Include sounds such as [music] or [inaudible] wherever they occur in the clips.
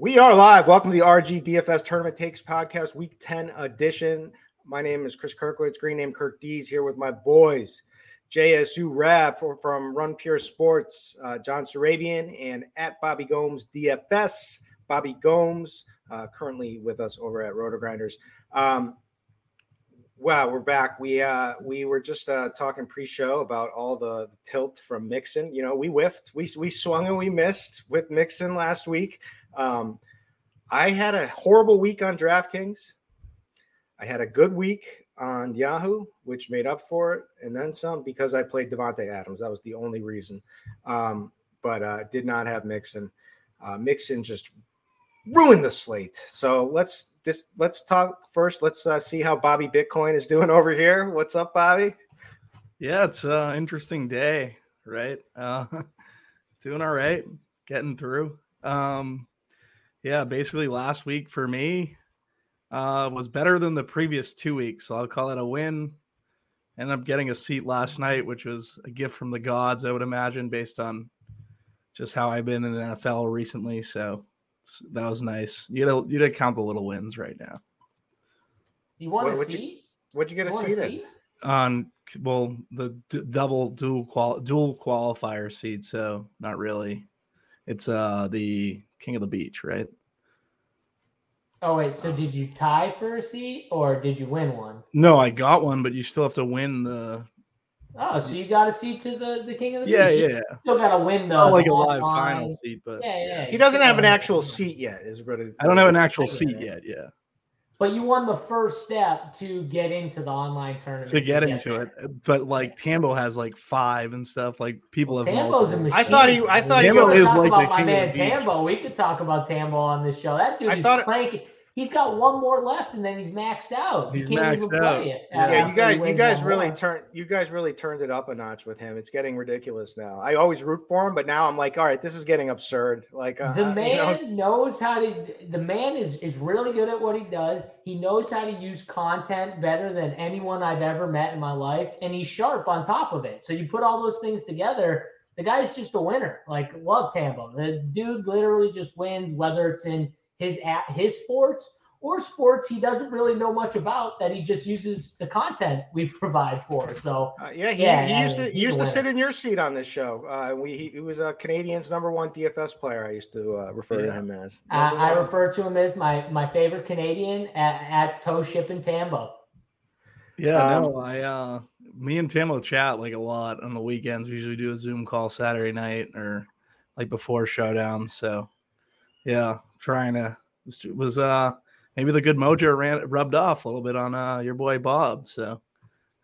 We are live. Welcome to the RG DFS Tournament Takes Podcast, Week 10 edition. My name is Chris Kirkwood, It's green name Kirk Dees, here with my boys, JSU Rab from Run Pure Sports, uh, John Sarabian, and at Bobby Gomes DFS. Bobby Gomes, uh, currently with us over at Roto Grinders. Um, wow, we're back. We uh, we were just uh, talking pre-show about all the, the tilt from Mixon. You know, we whiffed, we we swung and we missed with Mixon last week. Um, I had a horrible week on DraftKings. I had a good week on Yahoo, which made up for it, and then some because I played Davante Adams. That was the only reason. Um, but uh, did not have Mixon. Uh, Mixon just ruined the slate. So let's just let's talk first. Let's uh, see how Bobby Bitcoin is doing over here. What's up, Bobby? Yeah, it's an interesting day, right? Uh, [laughs] doing all right, getting through. Um, yeah, basically last week for me uh, was better than the previous two weeks. So I'll call it a win. Ended up getting a seat last night, which was a gift from the gods, I would imagine, based on just how I've been in the NFL recently. So that was nice. You gotta, you gotta count the little wins right now. You want What- to what'd see? you- What'd you get You to want see to then? On well, the d- double dual qual dual qualifier seed. So not really. It's uh the king of the beach, right? Oh wait, so did you tie for a seat or did you win one? No, I got one, but you still have to win the. Oh, so you got a seat to the, the king of the Yeah, beach. You yeah. Still got to win It's the not like a live online- final seat, but Yeah, yeah. He doesn't have an actual seat yet. Is what it- I don't have an actual seat yet. Yeah, But you won the first step to get into the online tournament. to get into there. it. But like Tambo has like five and stuff. Like people have. Tambo's a machine. I thought he- I thought he We was- could talk like the about my king man. Tambo. We could talk about Tambo on this show. That dude I is thought it- cranking. He's got one more left, and then he's maxed out. He's he can't maxed even out. play it. Yeah, Yeah, you guys, you guys really turned, you guys really turned it up a notch with him. It's getting ridiculous now. I always root for him, but now I'm like, all right, this is getting absurd. Like uh, the you man know, knows how to the man is is really good at what he does he knows how to use content better than anyone i've ever met in my life and he's sharp on top of it so you put all those things together the guy's just a winner like love tambo the dude literally just wins whether it's in his at his sports or sports he doesn't really know much about that he just uses the content we provide for so uh, yeah, he, Yeah, he I used mean, to he used to sit in your seat on this show. Uh, we he, he was a Canadian's number one DFS player. I used to uh, refer to him as. I, I refer to him as my my favorite canadian at, at toe shipping tambo Yeah, Um, no, I uh me and Tambo chat like a lot on the weekends. We usually do a Zoom call Saturday night or like before showdown. So yeah, trying to was, was uh maybe the good mojo ran rubbed off a little bit on uh your boy Bob. So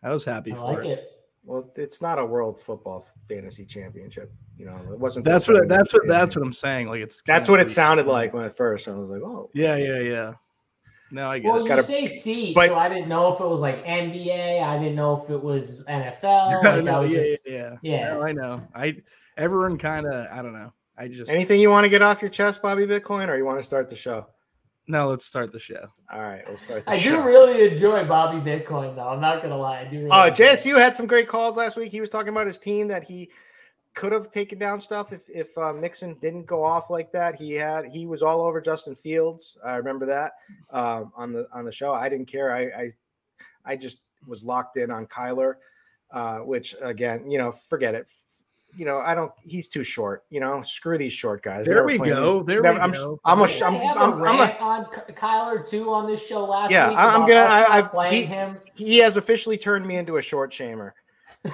I was happy i for like it. it Well, it's not a World Football Fantasy Championship. You know, it wasn't. That's what that's what that's what I'm saying. Like it's That's what it be- sounded like when at first I was like, oh, Yeah, yeah, yeah. No, I get Well, it. you Gotta- say seat, but- so I didn't know if it was like NBA. I didn't know if it was NFL. [laughs] Like, no, yeah, just- yeah, yeah, yeah. No, I know. I everyone kind of I don't know. I just anything you want to get off your chest, Bobby Bitcoin, or you want to start the show? no. Let's start the show. All right, we'll start. The I show. do really enjoy Bobby Bitcoin, though. I'm not gonna lie, I do. Really Uh, enjoy it. JSU had some great calls last week. He was talking about his team that he could have taken down stuff if if uh, Mixon didn't go off like that. He had he was all over Justin Fields. I remember that um, on the on the show. I didn't care. I I, I just was locked in on Kyler, uh, which again, you know, forget it. You know, I don't. He's too short. You know, screw these short guys. There we go. There never, we I'm, go. I'm, a, I'm, I'm, I'm, I'm a, on Kyler too on this show last yeah, week. I'm gonna. I, have playing he, him. He has officially turned me into a short shamer. [laughs]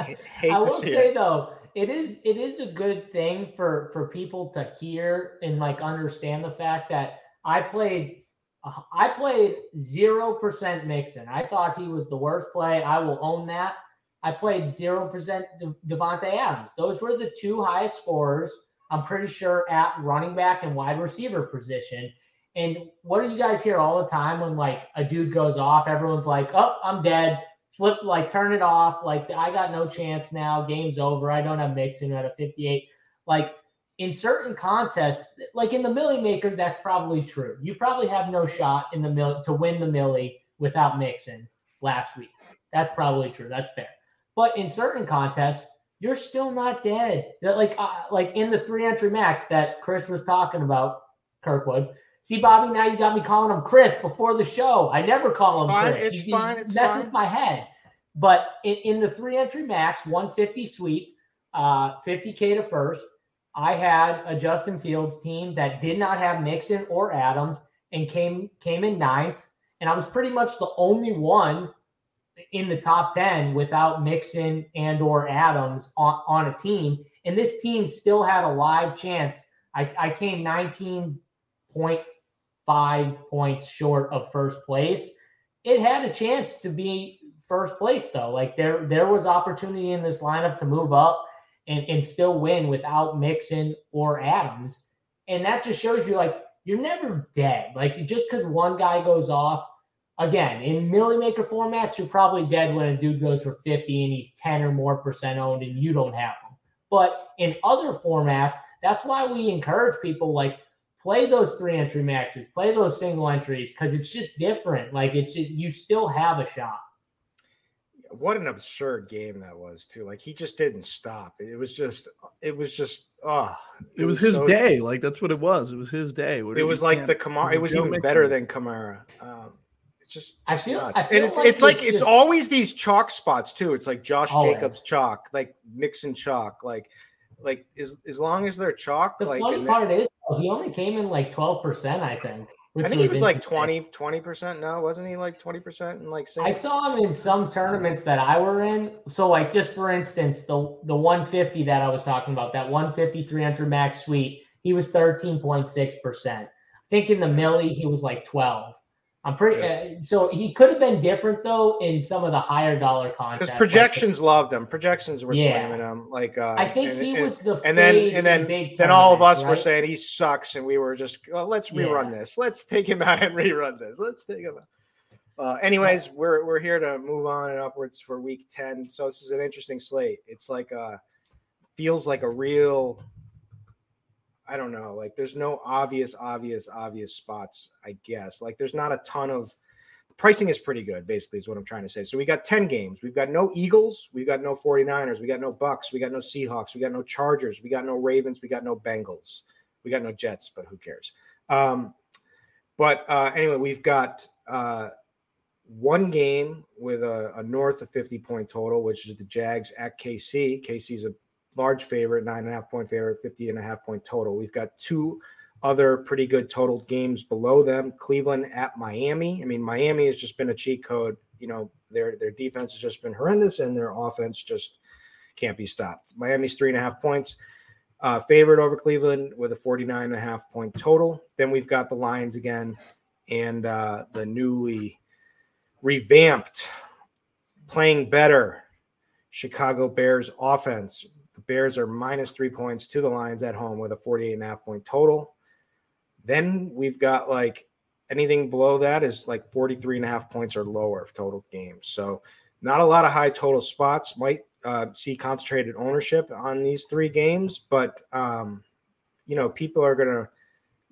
Hate I will see say it. though, it is it is a good thing for for people to hear and like understand the fact that I played uh, I played zero percent Mixon. I thought he was the worst play. I will own that. I played zero percent Davante Adams. Those were the two highest scores. I'm pretty sure at running back and wide receiver position. And what do you guys hear all the time when like a dude goes off? Everyone's like, "Oh, I'm dead." Flip, like, turn it off. Like, I got no chance now. Game's over. I don't have Mixon at a 58. Like, in certain contests, like in the Millie Maker, that's probably true. You probably have no shot in the mill to win the Millie without Mixon last week. That's probably true. That's fair. But in certain contests, you're still not dead. Like, uh, like in the three entry max that Chris was talking about, Kirkwood See, Bobby, now you got me calling him Chris before the show. I never call It's him fine, Chris. it's You- fine, it's mess fine. with my head. But in, in the three entry max, 150 sweep, uh, 50K to first, I had a Justin Fields team that did not have Mixon or Adams and came came in ninth. And I was pretty much the only one in the top 10 without Mixon and or Adams on, on a team. And this team still had a live chance. I, I came 19.5 points short of first place. It had a chance to be first place though. Like there there was opportunity in this lineup to move up and, and still win without Mixon or Adams. And that just shows you like you're never dead. Like just because one guy goes off, again, in Millie Maker formats, you're probably dead when a dude goes for 50 and he's 10 or more percent owned and you don't have him. But in other formats, that's why we encourage people like play those three entry maxes, play those single entries because it's just different. Like it's you still have a shot. What an absurd game that was, too. Like he just didn't stop. It was just, it was just, oh, It was his so- day. Like that's what it was. It was his day. What It was like the Kamara. It was even better than Kamara. Um, it's just, I just feel- nuts. I and it's like it's like it's just- always these chalk spots too. It's like Josh Always. Jacobs chalk, like Mixon chalk, like like as as long as they're chalk, The like funny part is he only came in like 12%, I think. I think he was like interesting. 20 percent. No, wasn't he like twenty percent? And like I saw him in some tournaments that I were in. So, like, just for instance, the the 150 that I was talking about, that 150 300 max suite, he was 13.6%. I think in the Millie, he was like 12. I'm pretty. Uh, so he could have been different though in some of the higher dollar contests. because like projections loved him. Projections were Yeah. slamming him. Like uh, I think and- he and- was the and then and then then all of us tournaments, were saying he sucks, and we were just let's rerun Yeah. this. Let's take him [laughs] out and rerun this. Let's take him out. Uh, anyways, we're we're here to move on and upwards for week ten. So this is an interesting slate. It's like uh feels like a real. I don't know. Like there's no obvious, obvious, obvious spots. I guess like there's not a ton of pricing is pretty good basically is what i'm trying to say so we got 10 games we've got no eagles we've got no 49ers we got no bucks we got no seahawks we got no chargers we got no ravens we got no bengals we got no jets but who cares um, but uh, anyway we've got uh, one game with a, a north of 50 point total which is the jags at kc kc's a large favorite nine and a half point favorite 50 and a half point total we've got two other pretty good total games below them. Cleveland at Miami. I mean, Miami has just been a cheat code. You know, their their defense has just been horrendous, and their offense just can't be stopped. Miami's three and a half points. Uh, favorite over Cleveland with a 49 and a half point total. Then we've got the Lions again and uh, the newly revamped, playing better Chicago Bears offense. Bears are minus three points to the Lions at home with a 48 and a half point total. Then we've got like anything below that is like 43 and a half points or lower of total games. So not a lot of high total spots. Might uh, see concentrated ownership on these three games, but um, you know, people are gonna.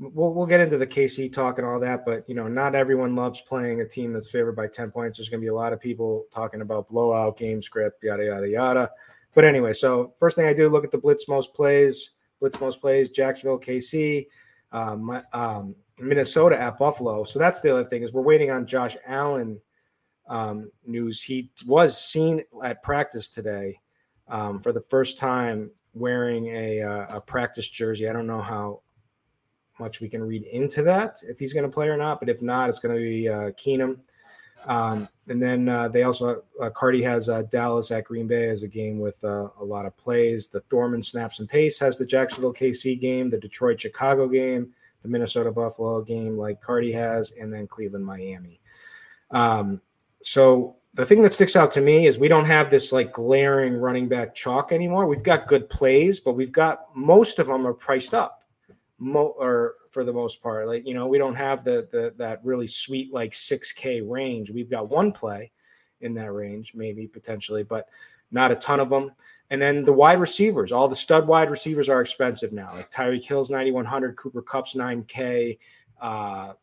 We'll, we'll get into the KC talk and all that, but you know, not everyone loves playing a team that's favored by 10 points. There's going to be a lot of people talking about blowout game script, yada yada yada. But anyway, so first thing I do look at the blitz most plays, blitz most plays, Jacksonville, KC, um, um, Minnesota at Buffalo. So that's the other thing is we're waiting on Josh Allen um, news. He was seen at practice today. um, for the first time wearing a, uh, a practice jersey. I don't know how much we can read into that if he's going to play or not, but if not, it's going to be uh, Keenum. Um, and then uh, they also uh, Cardi has uh, Dallas at Green Bay as a game with uh, a lot of plays. The Thorman snaps and pace has the Jacksonville KC game, the Detroit Chicago game, the Minnesota Buffalo game, like Cardi has, and then Cleveland Miami. Um, so the thing that sticks out to me is we don't have this like glaring running back chalk anymore. We've got good plays, but we've got most of them are priced up, mo- or for the most part. Like you know, we don't have the the that really sweet like six K range. We've got one play in that range, maybe potentially, but not a ton of them. And then the wide receivers, all the stud wide receivers are expensive now. Like Tyreek Hill's 9100, Cooper Kupp's 9K, uh,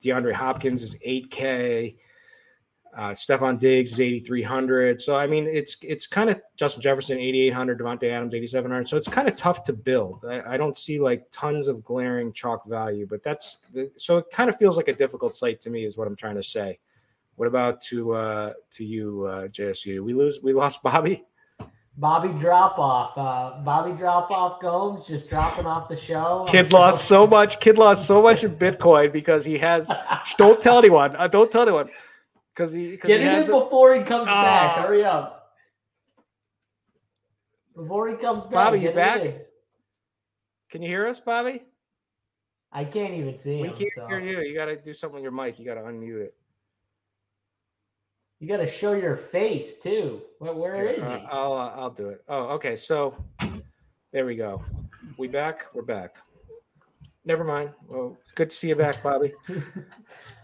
DeAndre Hopkins is 8K. Uh, Stefon Diggs is 8,300. So, I mean, it's it's kind of Justin Jefferson, 8,800, Davante Adams, 8,700. So it's kind of tough to build. I, I, don't see like tons of glaring chalk value, but that's the, so it kind of feels like a difficult site to me, is what I'm trying to say. What about to uh, to you, uh, JSU? We lose, we lost Bobby. Bobby drop off. Uh, Bobby drop off Gomes just dropping off the show. Kid lost so much. Kid lost so much in Bitcoin because he has. don't tell anyone. Uh, don't tell anyone because he cause get he it in the, before he comes back. Hurry up. Before he comes back. Bobby, you back? Can you hear us, Bobby? I can't even see we him. We can't so. hear you. You got to do something with your mic. You got to unmute it. You got to show your face too. Where, where is uh, he? I'll uh, I'll do it. Oh, okay. So there we go. We back. We're back. Never mind. Well, it's good to see you back, Bobby. [laughs]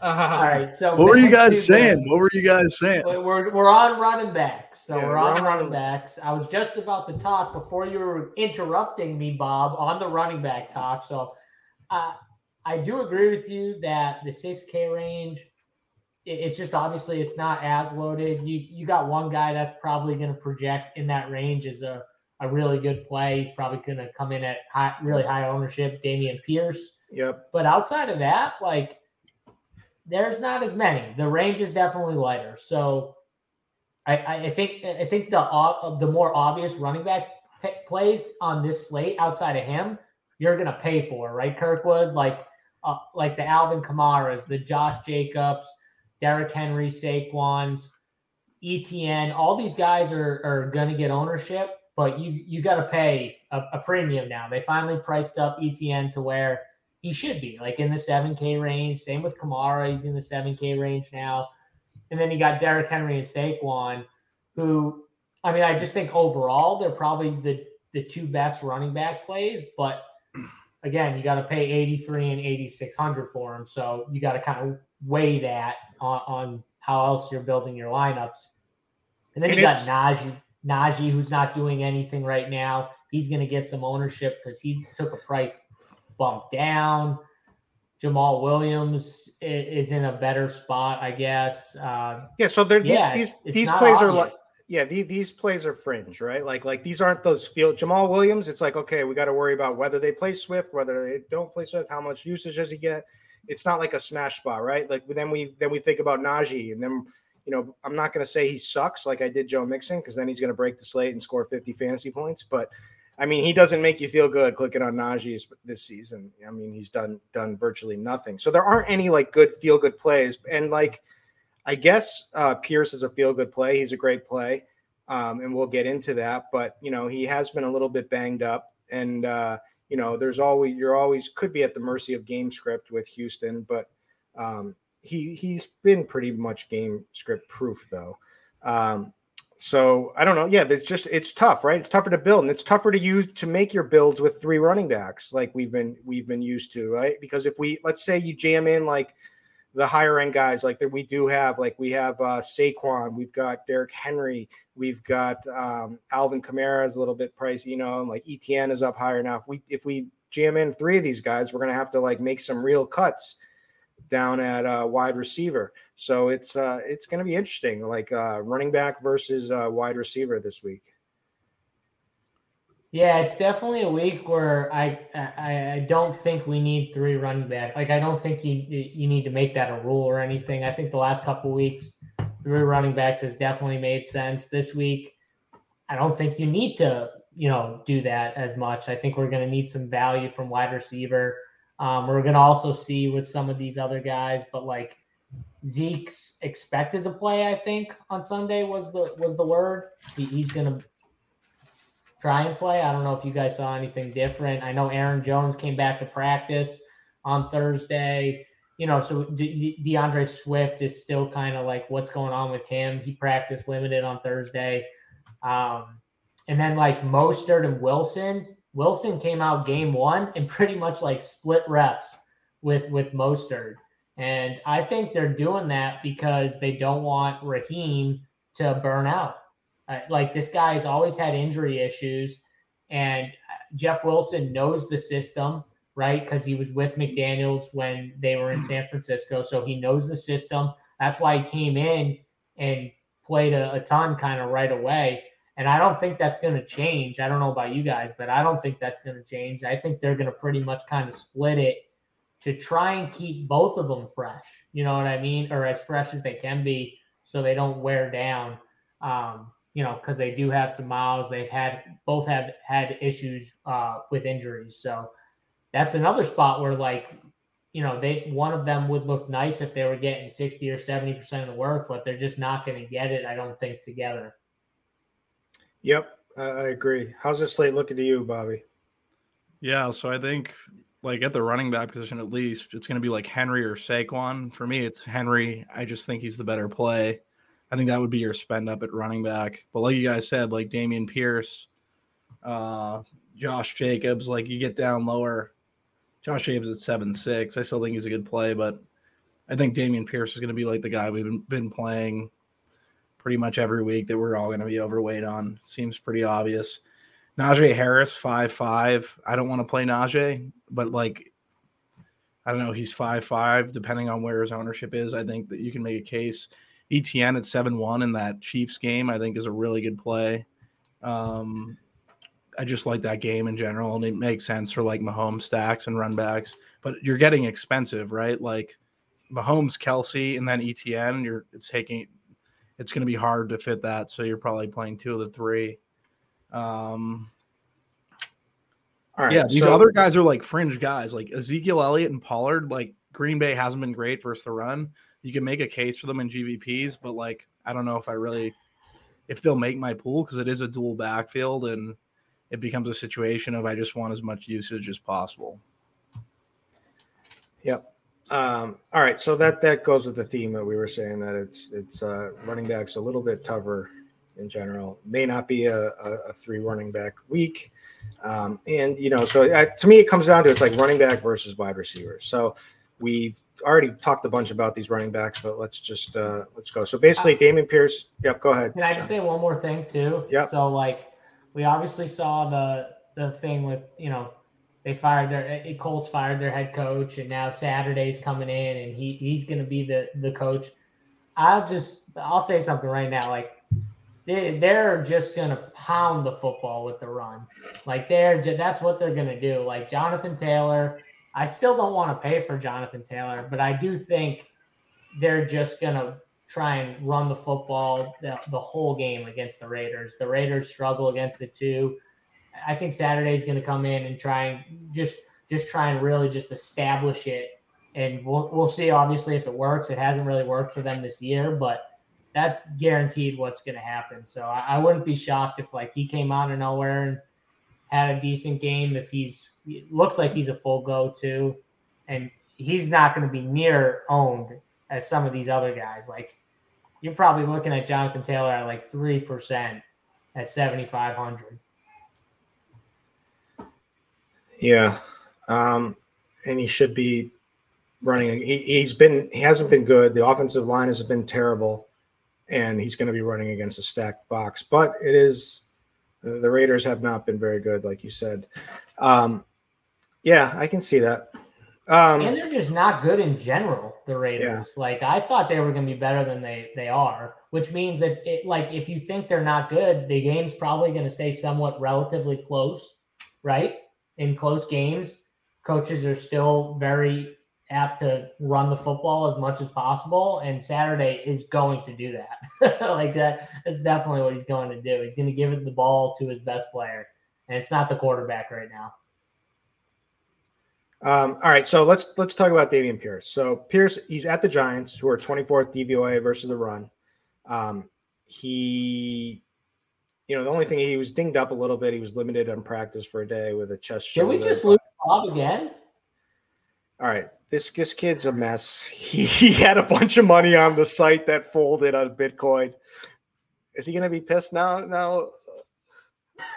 Uh, All right. So what were you guys saying? The, what were you guys saying? We're, we're on running backs. So yeah, we're, on, running backs. I was just about to talk before you were interrupting me, Bob, on the running back talk. So uh, I do agree with you that the 6K range it's just obviously it's not as loaded. You you got one guy that's probably going to project in that range as a, a really good play. He's probably going to come in at high, really high ownership, Dameon Pierce. Yep. But outside of that, like there's not as many. The range is definitely lighter. So I, I think I think the uh, the more obvious running back plays on this slate outside of him, you're going to pay for right, Kirkwood. Like uh, like the Alvin Kamaras, the Josh Jacobs Derrick Henry, Saquon's, ETN, all these guys are, are going to get ownership, but you you got to pay a, a, premium now. They finally priced up ETN to where he should be, like in the 7K range. Same with Kamara, he's in the 7K range now. And then you got Derrick Henry and Saquon, who, I mean, I just think overall they're probably the, the two best running back plays, but again, you got to pay 83 and 8600 for them. So you got to kind of weigh that on, on how else you're building your lineups. And then and you got Najee, Najee, who's not doing anything right now. He's going to get some ownership because he took a price bump down. Jamaal Williams is in a better spot, I guess. Uh, yeah, so they're, yeah, these these, these plays are like yeah, these, these plays are fringe, right? Like like these aren't those field Jamaal Williams. It's like okay, we got to worry about whether they play Swift, whether they don't play Swift, how much usage does he get it's not like a smash spot, right? Like then we then we think about Najee, and then you know I'm not going to say he sucks like I did Joe Mixon because then he's going to break the slate and score 50 fantasy points. But I mean, he doesn't make you feel good clicking on Najee this season. I mean, he's done done virtually nothing. So there aren't any like good feel good plays, and like I guess uh, Pierce is a feel good play. He's a great play, um, and we'll get into that. But you know, he has been a little bit banged up, and uh, you know, there's always you're always could be at the mercy of game script with Houston, but um, he he's been pretty much game script proof though. Um, so I don't know. Yeah, it's just it's tough, right? It's tougher to build, and it's tougher to use to make your builds with three running backs like we've been we've been used to, right? Because if we let's say you jam in like the higher end guys like that we do have like we have uh Saquon, we've got Derrick Henry, we've got um Alvin Kamara is a little bit pricey, you know, and like ETN is up higher now. If we if we jam in three of these guys, we're gonna have to like make some real cuts down at uh, wide receiver. So it's uh it's gonna be interesting, like uh running back versus uh wide receiver this week. Yeah, it's definitely a week where I, I I don't think we need three running back. Like I don't think you you need to make that a rule or anything. I think the last couple weeks, three running backs has definitely made sense. This week, I don't think you need to, you know, do that as much. I think we're going to need some value from wide receiver. Um, we're going to also see with some of these other guys, but like Zeke's expected to play. I think on Sunday was the was the word. He, he's going to try and play. I don't know if you guys saw anything different. I know Aaron Jones came back to practice on Thursday. You know, so De- D'Andre Swift is still kind of like what's going on with him. He practiced limited on Thursday. Um, and then like Mostert and Wilson, Wilson came out game one and pretty much like split reps with with Mostert. And I think they're doing that because they don't want Raheem to burn out. Uh, like this guy has always had injury issues, and Jeff Wilson knows the system, right? Because he was with McDaniels when they were in San Francisco, so he knows the system. That's why he came in and played a, a ton kind of right away. And I don't think that's going to change. I don't know about you guys, but I don't think that's going to change. I think they're going to pretty much kind of split it to try and keep both of them fresh. You know what I mean? Or as fresh as they can be so they don't wear down. Um, you know, because they do have some miles. They've had both have had issues uh, with injuries. So that's another spot where like you know, they one of them would look nice if they were getting 60 or 70% of the work, but they're just not going to get it, I don't think, together. Yep, I agree. How's this slate looking to you, Bobby? Yeah, so I think like at the running back position at least, it's going to be like Henry or Saquon. For me, it's Henry. I just think he's the better play. I think that would be your spend up at running back. But like you guys said, like Dameon Pierce, uh, Josh Jacobs, like you get down lower. Josh Jacobs at seven six. I still think he's a good play, but I think Dameon Pierce is going to be like the guy we've been, been playing pretty much every week that we're all going to be overweight on. Seems pretty obvious. Najee Harris, five five. I don't want to play Najee, but like I don't know, he's five five. Depending on where his ownership is, I think that you can make a case. ETN at seven one in that Chiefs game, I think is a really good play. Um, I just like that game in general, and it makes sense for like Mahomes stacks and run backs. But you're getting expensive, right? Like Mahomes, Kelce, and then ETN. You're it's taking it's going to be hard to fit that. So you're probably playing two of the three. Um, all right. yeah, these so, other guys are like fringe guys, like Ezekiel Elliott and Pollard. Like Green Bay hasn't been great versus the run. You can make a case for them in GPPs, but like I don't know if I really if they'll make my pool because it is a dual backfield and it becomes a situation of I just want as much usage as possible. Yep. Um, all right, so that that goes with the theme that we were saying that it's it's uh, running backs a little bit tougher in general. May not be a, a, a three running back week, um, and you know, so uh, to me, it comes down to it's like running back versus wide receiver. So we've already talked a bunch about these running backs, but let's just uh, let's go. So basically, Dameon Pierce. Yep, go ahead. Can I just say one more thing too? Yeah. So like, we obviously saw the the thing with you know they fired their Colts fired their head coach, and now Saturday's coming in, and he he's going to be the the coach. I'll just I'll say something right now, like they they're just going to pound the football with the run, like they're that's what they're going to do. Like Jonathan Taylor, I still don't want to pay for Jonathan Taylor, but I do think they're just going to try and run the football the, the whole game against the Raiders. The Raiders struggle against the too. I think Saturday is going to come in and try and just just try and really just establish it. And we'll we'll see. Obviously, if it works, it hasn't really worked for them this year, but that's guaranteed what's going to happen. So I, I, wouldn't be shocked if like he came out of nowhere and had a decent game. If he's looks like he's a full go to, and he's not going to be near owned as some of these other guys. Like you're probably looking at Jonathan Taylor at like three percent at 7,500. Yeah. Um, and he should be running. He, has been, he hasn't been good. The offensive line has been terrible, and he's going to be running against a stacked box. But it is, the Raiders have not been very good, like you said. Um, yeah, I can see that. Um, and they're just not good in general. The Raiders, yeah. like I thought they were going to be better than they they are, which means if it like if you think they're not good, the game's probably going to stay somewhat relatively close, right? In close games, coaches are still very apt to run the football as much as possible, and Saturday is going to do that. [laughs] like that, that's definitely what he's going to do. He's going to give it the ball to his best player, and it's not the quarterback right now. Um, all right, so let's let's talk about Dameon Pierce. So Pierce, he's at the Giants, who are 24th DVOA versus the run. Um, he, you know, the only thing he was dinged up a little bit. He was limited on practice for a day with a chest. Can we just lose Bob again? All right, this this kid's a mess. [laughs] He, he had a bunch of money on the site that folded on Bitcoin. Is he going to be pissed now? Now.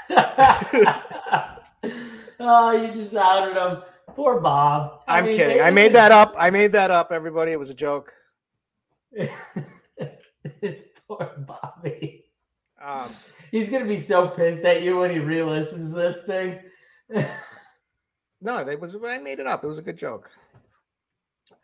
[laughs] oh, you just outed him. Poor Bob. I am kidding. I made that up. I made that up, everybody. It was a joke. [laughs] Poor Bobby. Um, He's gonna be so pissed at you when he re-listens this thing. no, it was. I made it up. It was a good joke.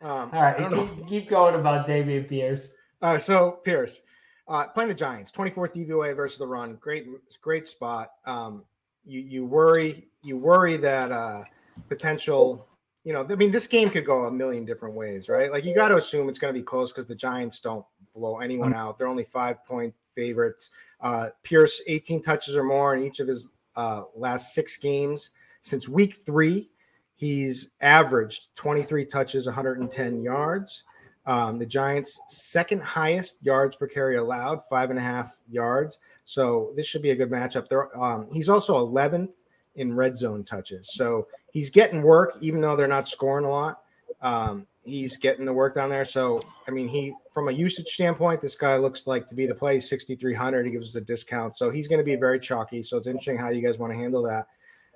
Um, All right, keep, keep, going about Dameon Pierce. Uh, so Pierce uh, playing the Giants, 24th DVOA versus the run. Great, great spot. Um, you you worry you worry that uh, potential. You know, I mean, this game could go a million different ways, right? Like you got to assume it's going to be close because the Giants don't blow anyone mm. out. They're only five point favorites. Uh, Pierce, 18 touches or more in each of his uh, last six games since week three. He's averaged 23 touches, 110 yards. Um, the Giants' second highest yards per carry allowed, five and a half yards. So this should be a good matchup. There, um, he's also 11th in red zone touches. So he's getting work, even though they're not scoring a lot. Um, he's getting the work down there. So I mean, he from a usage standpoint, this guy looks like to be the play 6,300. He gives us a discount, so he's going to be very chalky. So it's interesting how you guys want to handle that.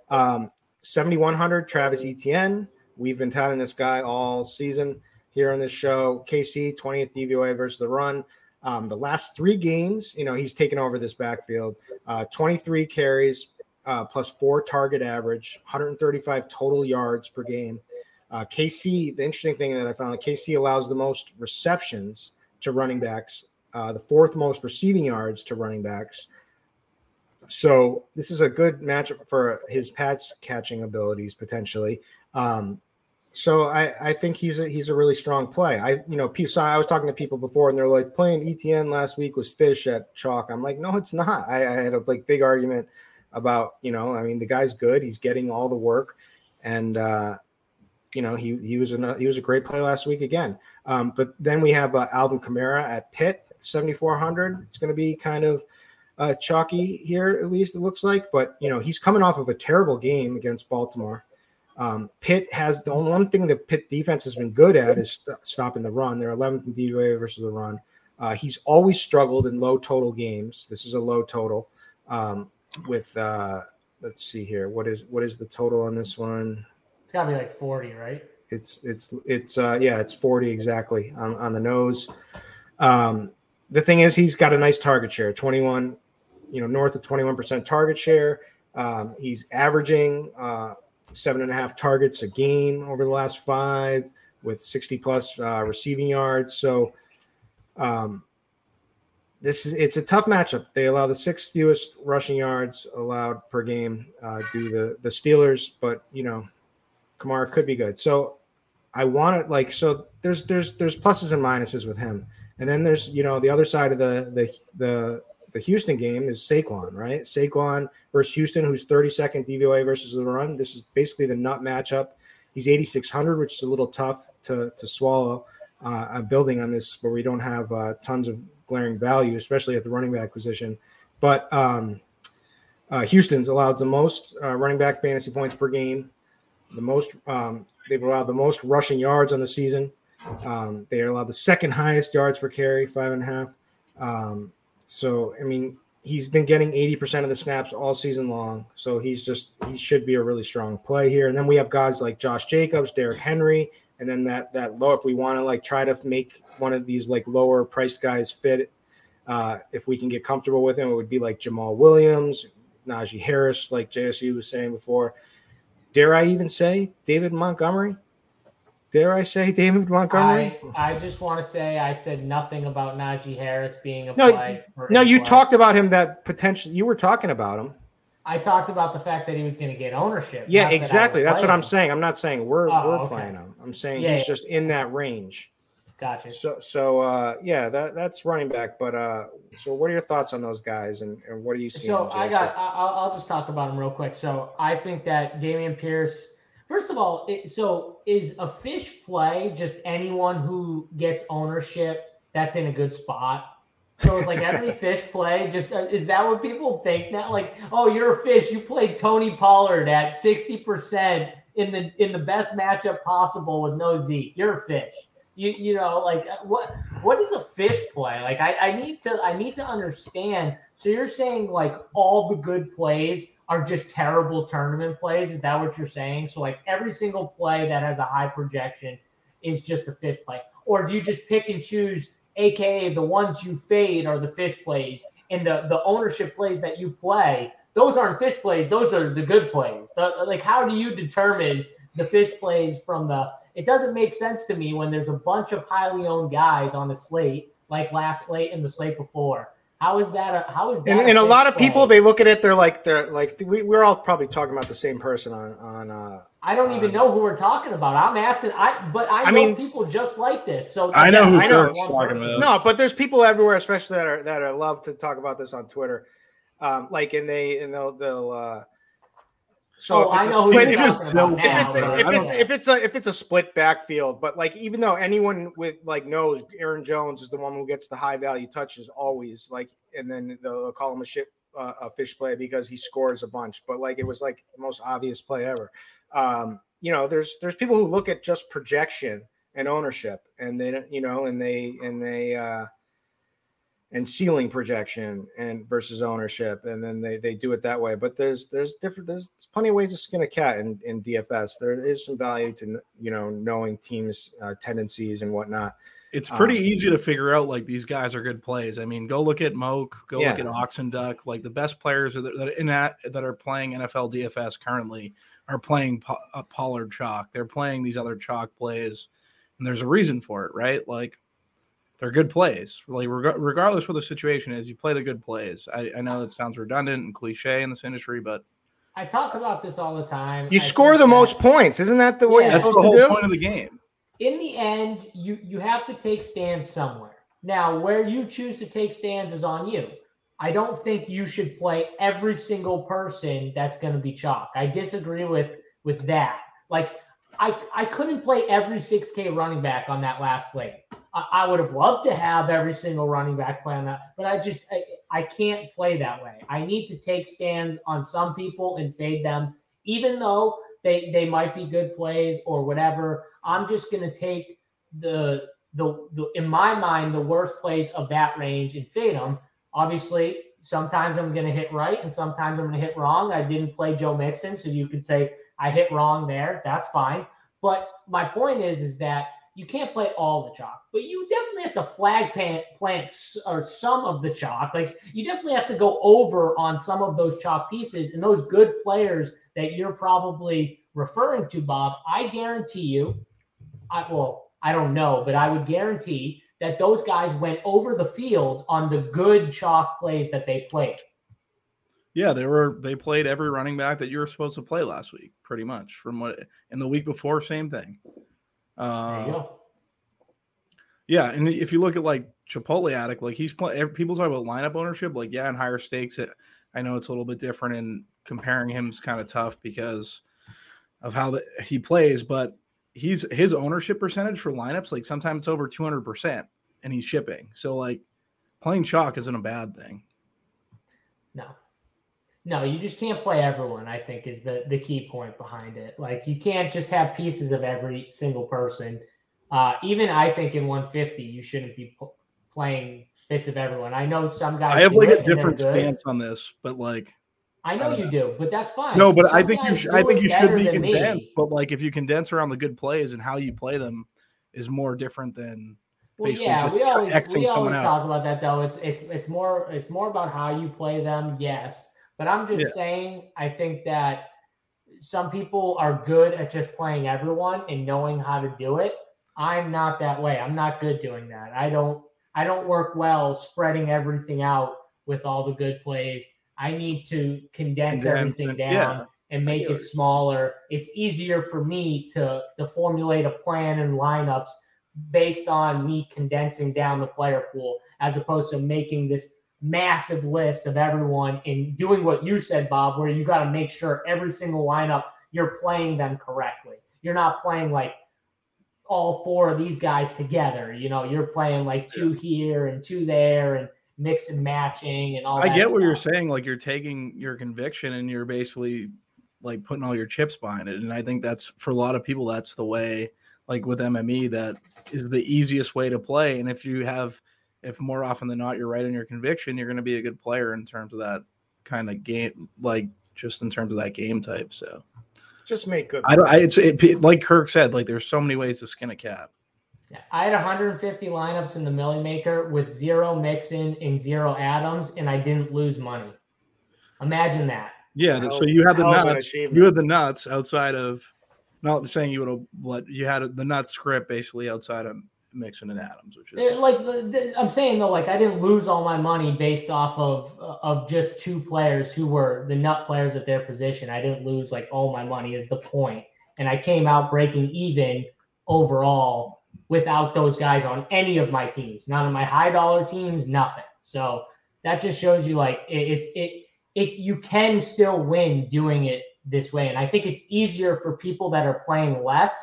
Um, 7,100 Travis Etienne. We've been touting this guy all season here on this show. KC 20th DVOA versus the run. Um, the last three games, you know, he's taken over this backfield. Uh, 23 carries, uh, plus four target average, 135 total yards per game. Uh, KC, the interesting thing that I found, KC allows the most receptions to running backs, uh, the fourth most receiving yards to running backs. So this is a good matchup for his pass catching abilities potentially. Um, so I, I think he's a he's a really strong play. I you know I was talking to people before and they're like playing ETN last week was fish at chalk. I'm like no it's not. I, I had a like big argument about you know I mean the guy's good. He's getting all the work and uh, you know, he he was a he was a great play last week again. Um, but then we have uh, Alvin Kamara at Pitt, 7400. It's going to be kind of uh, chalky here, at least it looks like. But you know, he's coming off of a terrible game against Baltimore. Um, Pitt has the only one thing that Pitt defense has been good at is st- stopping the run. They're 11th in DVOA versus the run. Uh, he's always struggled in low total games. This is a low total. Um, with uh, let's see here, what is what is the total on this one? It's got to be like 40, right? It's it's it's uh yeah, it's 40 exactly on, on the nose. Um the thing is he's got a nice target share, 21, you know, north of 21% target share. Um, he's averaging uh seven and a half targets a game over the last five with 60 plus uh, receiving yards. So um this is it's a tough matchup. They allow the sixth fewest rushing yards allowed per game uh, due the the Steelers, but you know Kamara could be good. So I want it like so. There's there's there's pluses and minuses with him, and then there's you know the other side of the the the the Houston game is Saquon, right? Saquon versus Houston, who's 32nd DVOA versus the run. This is basically the nut matchup. He's 8,600, which is a little tough to to swallow. Uh, I'm building on this where we don't have uh, tons of glaring value, especially at the running back position. But um, uh, Houston's allowed the most uh, running back fantasy points per game the most. Um, they've allowed the most rushing yards on the season. Um, they are allowed the second highest yards per carry, five and a half. Um, so I mean, he's been getting 80% of the snaps all season long. So he's just he should be a really strong play here. And then we have guys like Josh Jacobs, Derrick Henry, and then that that low if we want to like try to make one of these like lower priced guys fit. Uh, if we can get comfortable with him, it would be like Jamaal Williams, Najee Harris, like JSU was saying before. Dare I even say David Montgomery? Dare I say [laughs] David Montgomery? I, I just want to say I said nothing about Najee Harris being a no, No, you talked about him that potentially you were talking about him. I talked about the fact that he was going to get ownership. Yeah, not that exactly. That's play what I'm saying. I'm not saying we're Oh, we're okay. playing him. I'm saying Yeah, he's yeah. just in that range. Gotcha. So so uh yeah, that that's running back. But uh so what are your thoughts on those guys and, and what are you seeing? So I got. I'll, I'll just talk about them real quick. So I think that Dameon Pierce. First of all, it, so is a fish play just anyone who gets ownership that's in a good spot? So it's like every [laughs] fish play. Just uh, is that what people think now? Like, oh, you're a fish. You played Tony Pollard at sixty percent in the in the best matchup possible with no Zeke. You're a fish. You you know like uh, what what is a fish play? Like I, I need to I need to understand. So you're saying like all the good plays are just terrible tournament plays? Is that what you're saying? So like every single play that has a high projection is just a fish play, or do you just pick and choose? AKA the ones you fade are the fish plays, and the the ownership plays that you play. Those aren't fish plays. Those are the good plays. The- like how do you determine the fish plays from the? It doesn't make sense to me when there's a bunch of highly owned guys on the slate, like last slate and the slate before. How is that? A, how is that? and, and a lot of people play? they look at it they're like they're like we, we're all probably talking about the same person on on uh I don't even Um, know who we're talking about. I'm asking. I but I, I know mean- people just like this. So I know Yeah, who I know. Talking about. no but there's people everywhere especially that are that are love to talk about this on twitter um like and they and they'll they'll uh so Oh, if it's a split, you're if it's, talking about if now, if it's if it's if it's a if it's a split backfield, but like even though anyone with like knows Aaron Jones is the one who gets the high value touches always, like and then they'll call him a shit uh, a fish play because he scores a bunch, but like it was like the most obvious play ever. Um, you know, there's there's people who look at just projection and ownership, and they don't- you know, and they and they uh and ceiling projection and versus ownership and then they, they do it that way but there's there's different there's plenty of ways to skin a cat in, in dfs there is some value to you know knowing teams uh, tendencies and whatnot It's pretty Um, easy to figure out like these guys are good plays. I mean, go look at Moak, go look Yeah. at Oxen Duck. Like the best players that in that that are playing NFL DFS currently are playing Po- uh, Pollard chalk. They're playing these other chalk plays, and there's a reason for it, right? Like they're good plays. Like reg- regardless what the situation is, you play the good plays. I, I know that sounds redundant and cliche in this industry, but I talk about this all the time. you I score the that most points isn't that the way Yeah, you're that's the supposed whole to do point of the game. In the end, you you have to take stands somewhere. Now, where you choose to take stands is on you. I don't think you should play every single person that's going to be chalk. I disagree with with that. Like I I couldn't play every 6K running back on that last slate. I, would have loved to have every single running back play on that, but I just I, I can't play that way. I need to take stands on some people and fade them, even though they they might be good plays or whatever. I'm just gonna take the the, the in my mind the worst plays of that range and fade them. Obviously, sometimes I'm gonna hit right and sometimes I'm gonna hit wrong. I didn't play Joe Mixon, so you could say I hit wrong there. That's fine. But my point is, is that you can't play all the chalk, but you definitely have to flag plant, plant or some of the chalk. Like you definitely have to go over on some of those chalk pieces and those good players that you're probably referring to, Bob. I guarantee you, I well, I don't know, but I would guarantee that those guys went over the field on the good chalk plays that they played. Yeah, they were they played every running back that you were supposed to play last week, pretty much. From what and the week before, same thing. Uh, yeah, and if you look at like Chipotle Addict, like he's playing. People talk about lineup ownership, like yeah, in higher stakes, it, I know it's a little bit different, and comparing him is kind of tough because of how the, he plays. But he's his ownership percentage for lineups, like sometimes it's over two hundred percent, and he's shipping. So like playing chalk isn't a bad thing. No. No, you just can't play everyone, I think, is the, the key point behind it. Like, you can't just have pieces of every single person. Uh, even I think in 150, you shouldn't be p- playing bits of everyone. I know some guys. I have like a different stance on this, but like I know I you do, but that's fine. No, but I think you should. I think you should be than me. condensed. But like, if you condense around the good plays and how you play them, is more different than Well, yeah, just we always we someone always out. talk about that though. It's it's it's more it's more about how you play them, yes. But I'm just Yeah. saying, I think that some people are good at just playing everyone and knowing how to do it. I'm not that way. I'm not good doing that. I don't I don't work well spreading everything out with all the good plays. I need to condense, Condense everything down yeah. and make it it. smaller. It's easier for me to to formulate a plan and lineups based on me condensing down the player pool as opposed to making this massive list of everyone and doing what you said, Bob, where you got to make sure every single lineup you're playing them correctly. You're not playing like all four of these guys together. You know, you're playing like two here and two there and mix and matching and all I get what you're saying. Like you're taking your conviction and you're basically like putting all your chips behind it. And I think that's for a lot of people, that's the way, like with MME, that is the easiest way to play. And if you have, if more often than not you're right in your conviction, you're going to be a good player in terms of that kind of game, like just in terms of that game type. So Just make good. I don't, I, it's it, like Kirk said, like there's so many ways to skin a cat. Yeah, I had 150 lineups in the Milly Maker with zero Mixon and zero Adams, and I didn't lose money. Imagine that. Yeah, Hell- so you had the hell of an nuts. You had the nuts outside of not saying you would have but you had the nut script basically outside of Mixon and Adams, which is Like the- the- I'm saying though, like I didn't lose all my money based off of uh, of just two players who were the nut players at their position. I didn't lose like all my money is the point. and I came out breaking even overall without those guys on any of my teams, not on my high dollar teams, nothing. So that just shows you like it, it's it it you can still win doing it this way, and I think it's easier for people that are playing less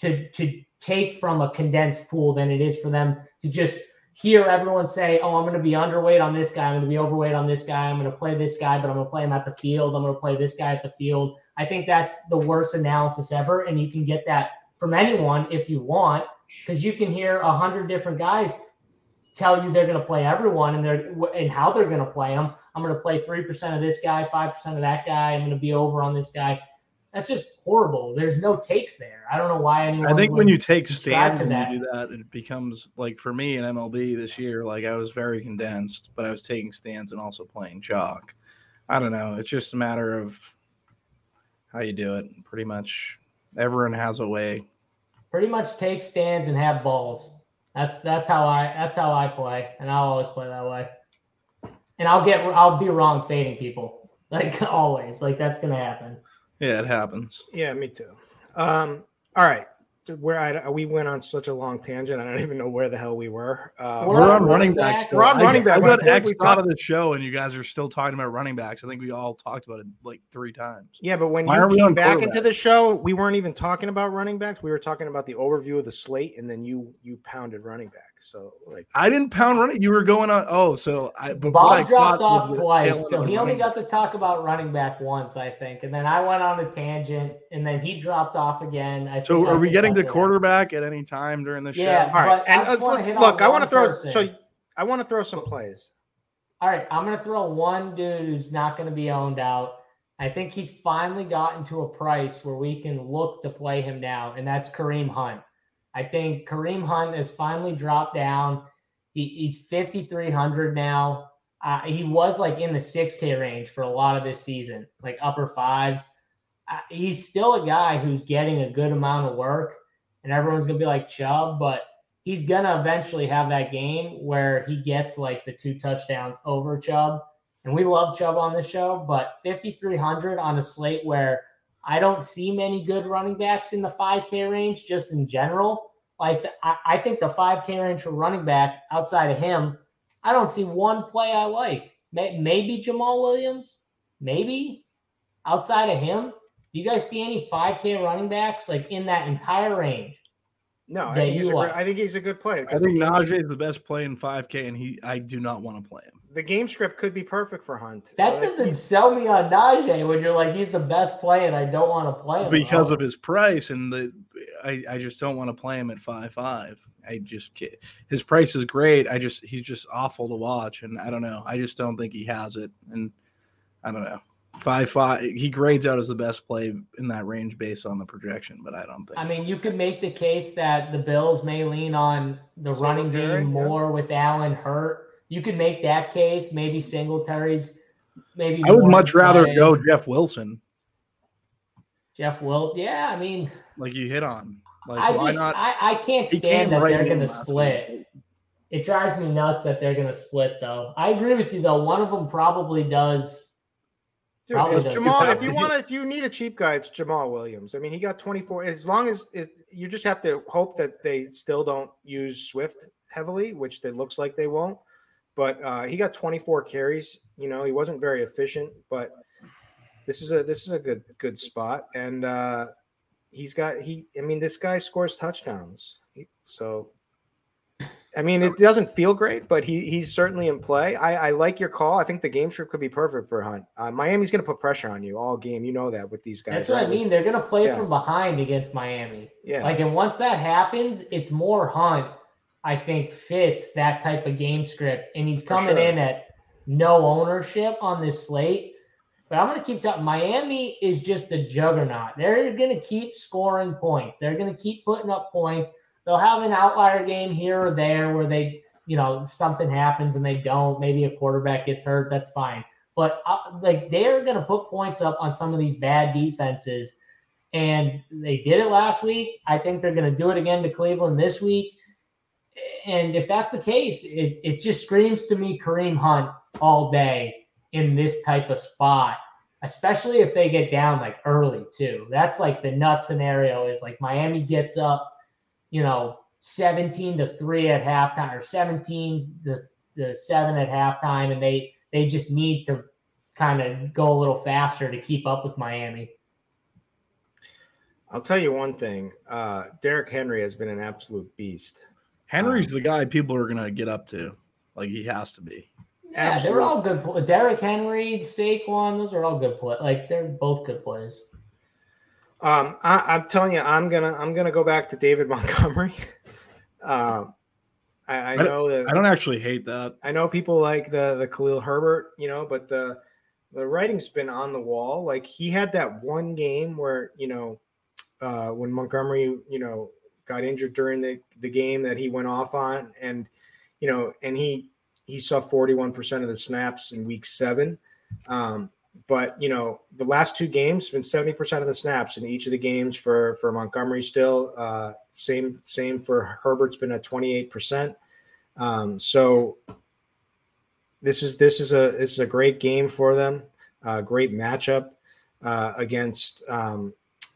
to to take from a condensed pool than it is for them to just hear everyone say, "Oh, I'm going to be underweight on this guy. I'm going to be overweight on this guy. I'm going to play this guy, but I'm going to play him at the field. I'm going to play this guy at the field." I think that's the worst analysis ever, and you can get that from anyone if you want, because you can hear a hundred different guys tell you they're going to play everyone and they're and how they're going to play them. I'm going to play three percent of this guy, five percent of that guy. I'm going to be over on this guy. That's just horrible. There's no takes there. I don't know why anyone. I think when you take stands and you do that, it becomes like for me in MLB this year, like I was very condensed, but I was taking stands and also playing chalk. I don't know. It's just a matter of how you do it. Pretty much everyone has a way. pretty much take stands and have balls. That's that's how I that's how I play, and I'll always play that way. And I'll get I'll be wrong fading people [laughs] like always. Like that's gonna happen. Yeah, it happens. Yeah, me too. Um, all right. Where I we went on such a long tangent, I don't even know where the hell we were. Uh, We're We're, on on running running backs. back. We're on I- running back, I but I got X out of the show, and you guys are still talking about running backs. I think we all talked about it like three times. yeah, but when Why you aren't we came back into the show, we weren't even talking about running backs. We were talking about the overview of the slate, and then you you pounded running back. So like, I didn't pound running. You were going on. Oh, so I. But what I dropped off twice, so he only running got to talk about running back once, I think, and then I went on a tangent, and then he dropped off again. I So think- I are we getting to quarterback at any time during the show? Yeah. all right, But I and just uh, let's look. I want to throw person. so I want to throw some plays. All right, I'm going to throw one dude who's not going to be owned out. I think he's finally gotten to a price where we can look to play him now, and that's Kareem Hunt. I think Kareem Hunt has finally dropped down. He, he's 5,300 now. Uh, he was like in the 6K range for a lot of this season, like upper fives. Uh, he's still a guy who's getting a good amount of work, and everyone's going to be like Chubb, but he's gonna eventually have that game where he gets like the two touchdowns over Chubb. And we love Chubb on this show, but 5,300 on a slate where I don't see many good running backs in the 5K range, just in general. Like I, I think the 5K range for running back outside of him, I don't see one play I like. May, maybe Jamaal Williams, maybe outside of him. Do you guys see any 5K running backs like in that entire range? No, I think, he's a, you great- like. I think he's a good player. I 'cause think Najee is the best play in 5K, and he. I do not want to play him. the game script could be perfect for Hunt. That Like, doesn't sell me on Najee when you're like he's the best play and I don't want to play him because of his price and the I, I just don't want to play him at five five. I just can't. his price is great. I just he's just awful to watch, and I don't know. I just don't think he has it, and I don't know. Five five. He grades out as the best play in that range based on the projection, but I don't think. I mean, you could make the case that the Bills may lean on the running Singletary, game yeah. more with Allen hurt. You could make that case. Maybe Singletary's. Maybe I would much rather play. go Jeff Wilson, Jeff Wilt. Yeah, I mean, like you hit on. Like I why just not? I, I can't He stand came that right they're going to split. week. It drives me nuts that they're going to split, though. I agree with you, though. One of them probably does Dude, Probably it's does. Jamaal. If If you want, if you need a cheap guy, it's Jamaal Williams. I mean, he got 24. As long as it, you just have to hope that they still don't use Swift heavily, which it looks like they won't. But uh, he got 24 carries. You know, he wasn't very efficient, but this is a this is a good good spot, and uh, he's got he. I mean, this guy scores touchdowns, He- so. I mean, it doesn't feel great, but he he's certainly in play. I, I like your call. I think the game script could be perfect for Hunt. Uh, Miami's going to put pressure on you all game. You know that with these guys. That's what I mean. They're gonna play Yeah. from behind against Miami. Yeah. Like, and once that happens, it's more Hunt. I think fits that type of game script, and he's coming sure. in at no ownership on this slate. But I'm going to keep talking. Miami is just a juggernaut. They're going to keep scoring points. They're going to keep putting up points. They'll have an outlier game here or there where they, you know, something happens and they don't. Maybe a quarterback gets hurt. That's fine. But uh, like they're going to put points up on some of these bad defenses, and they did it last week. I think they're going to do it again to Cleveland this week. And if that's the case, it, it just screams to me Kareem Hunt all day in this type of spot, especially if they get down like early too. That's like the nut scenario is like Miami gets up, you know, 17 to 3 at halftime or 17 to, to 7 at halftime and they they just need to kind of go a little faster to keep up with Miami. I'll tell you one thing. Uh, Derrick Henry has been an absolute beast. Henry's the guy people are gonna get up to. Like he has to be. Yeah, Absolute- they're all good. pl- Derrick Henry, Saquon, those are all good play. Like they're both good plays. Um, I, I'm telling you, I'm gonna I'm gonna go back to David [laughs] Montgomery. um, I, I I know that I don't actually hate that. I know people like the the Khalil Herbert, you know, but the the writing's been on the wall. Like he had that one game where you know uh, when Montgomery, you know, got injured during the the game that he went off on, and you know, and he he saw forty one percent of the snaps in week seven. Um, but you know, the last two games been seventy percent of the snaps in each of the games for for Montgomery. Still, uh, same same for Herbert's been at twenty eight percent. Um, so this is this is a this is a great game for them. Uh, great matchup uh, against um,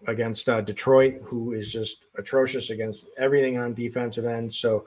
against uh, Detroit, who is just atrocious against everything on defensive end. So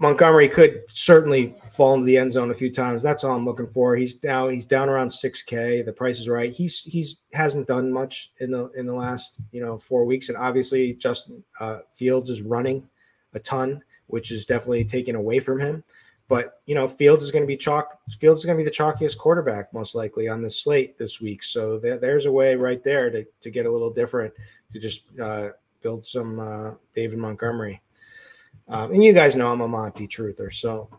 Montgomery could certainly fall into the end zone a few times. That's all I'm looking for. He's now he's down around six K. The price is right. He's he's hasn't done much in the in the last you know four weeks, and obviously Justin uh, Fields is running a ton, which is definitely taken away from him. But you know, Fields is going to be chalk. Fields is going to be the chalkiest quarterback most likely on the slate this week. So there, there's a way right there to to get a little different to just uh, build some uh, David Montgomery. Um, and you guys know I'm a Monty truther, so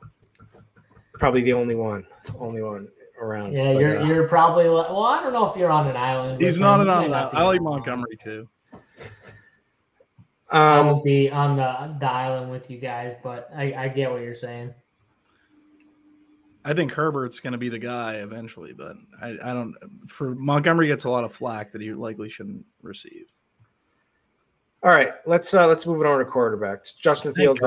probably the only one, only one around. Yeah, But, you're uh, you're probably well. I don't know if you're on an island. He's not an He on might that. not I like Montgomery too. I um, won't be on the, the island with you guys, but I, I get what you're saying. I think Herbert's going to be the guy eventually, but I, I don't. For Montgomery gets a lot of flack that he likely shouldn't receive. All right, let's uh, let's move it on to quarterbacks. Justin Fields.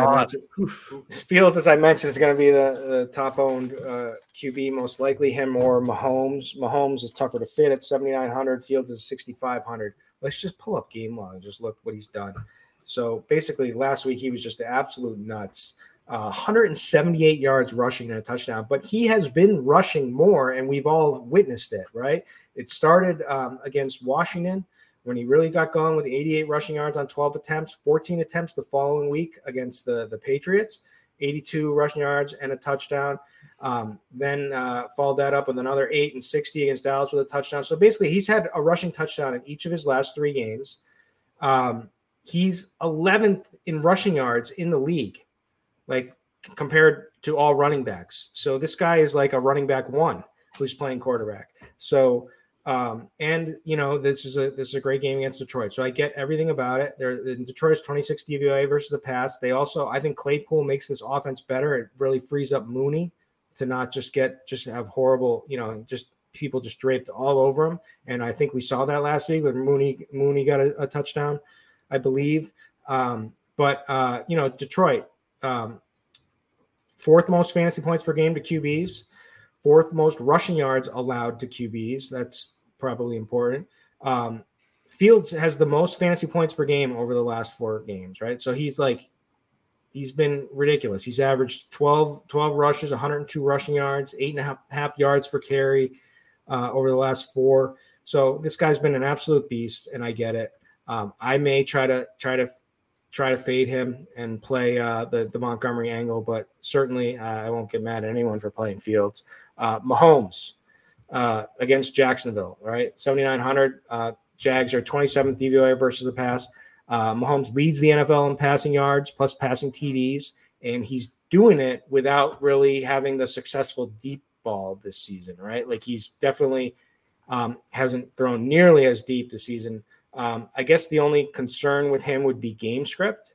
Fields, as I mentioned, is going to be the, the top owned uh, QB, most likely him or Mahomes. Mahomes is tougher to fit at 7,900. Fields is 6,500. Let's just pull up game log and just look what he's done. So basically, last week he was just the absolute nuts. Uh, 178 yards rushing and a touchdown, but he has been rushing more, and we've all witnessed it, right? It started um, against Washington when he really got going with 88 rushing yards on 12 attempts, 14 attempts the following week against the, the Patriots, 82 rushing yards and a touchdown. Um, then uh, followed that up with another eight and 60 against Dallas with a touchdown. So basically, he's had a rushing touchdown in each of his last three games. Um, he's 11th in rushing yards in the league, like compared to all running backs. So this guy is like a running back one who's playing quarterback. So um, and you know, this is a this is a great game against Detroit. So I get everything about it. They're Detroit's 26 DVOA versus the pass. They also, I think Claypool makes this offense better. It really frees up Mooney to not just get just have horrible, you know, just people just draped all over him. And I think we saw that last week when Mooney Mooney got a, a touchdown, I believe. Um, but uh, you know, Detroit, um, fourth most fantasy points per game to QBs, fourth most rushing yards allowed to QBs. That's probably important. Um, Fields has the most fantasy points per game over the last four games, right? So he's like, he's been ridiculous. He's averaged 12, 12 rushes, 102 rushing yards, eight and a half, half yards per carry uh, over the last four. So this guy's been an absolute beast, and I get it. Um, I may try to try to try to fade him and play uh, the the Montgomery angle, but certainly uh, I won't get mad at anyone for playing Fields. Uh, Mahomes uh, against Jacksonville, right? Seventy nine hundred. Uh, Jags are twenty seventh DVOA versus the pass. Uh, Mahomes leads the NFL in passing yards plus passing TDs, and he's doing it without really having the successful deep ball this season, right? Like he's definitely um, hasn't thrown nearly as deep this season. Um, I guess the only concern with him would be game script,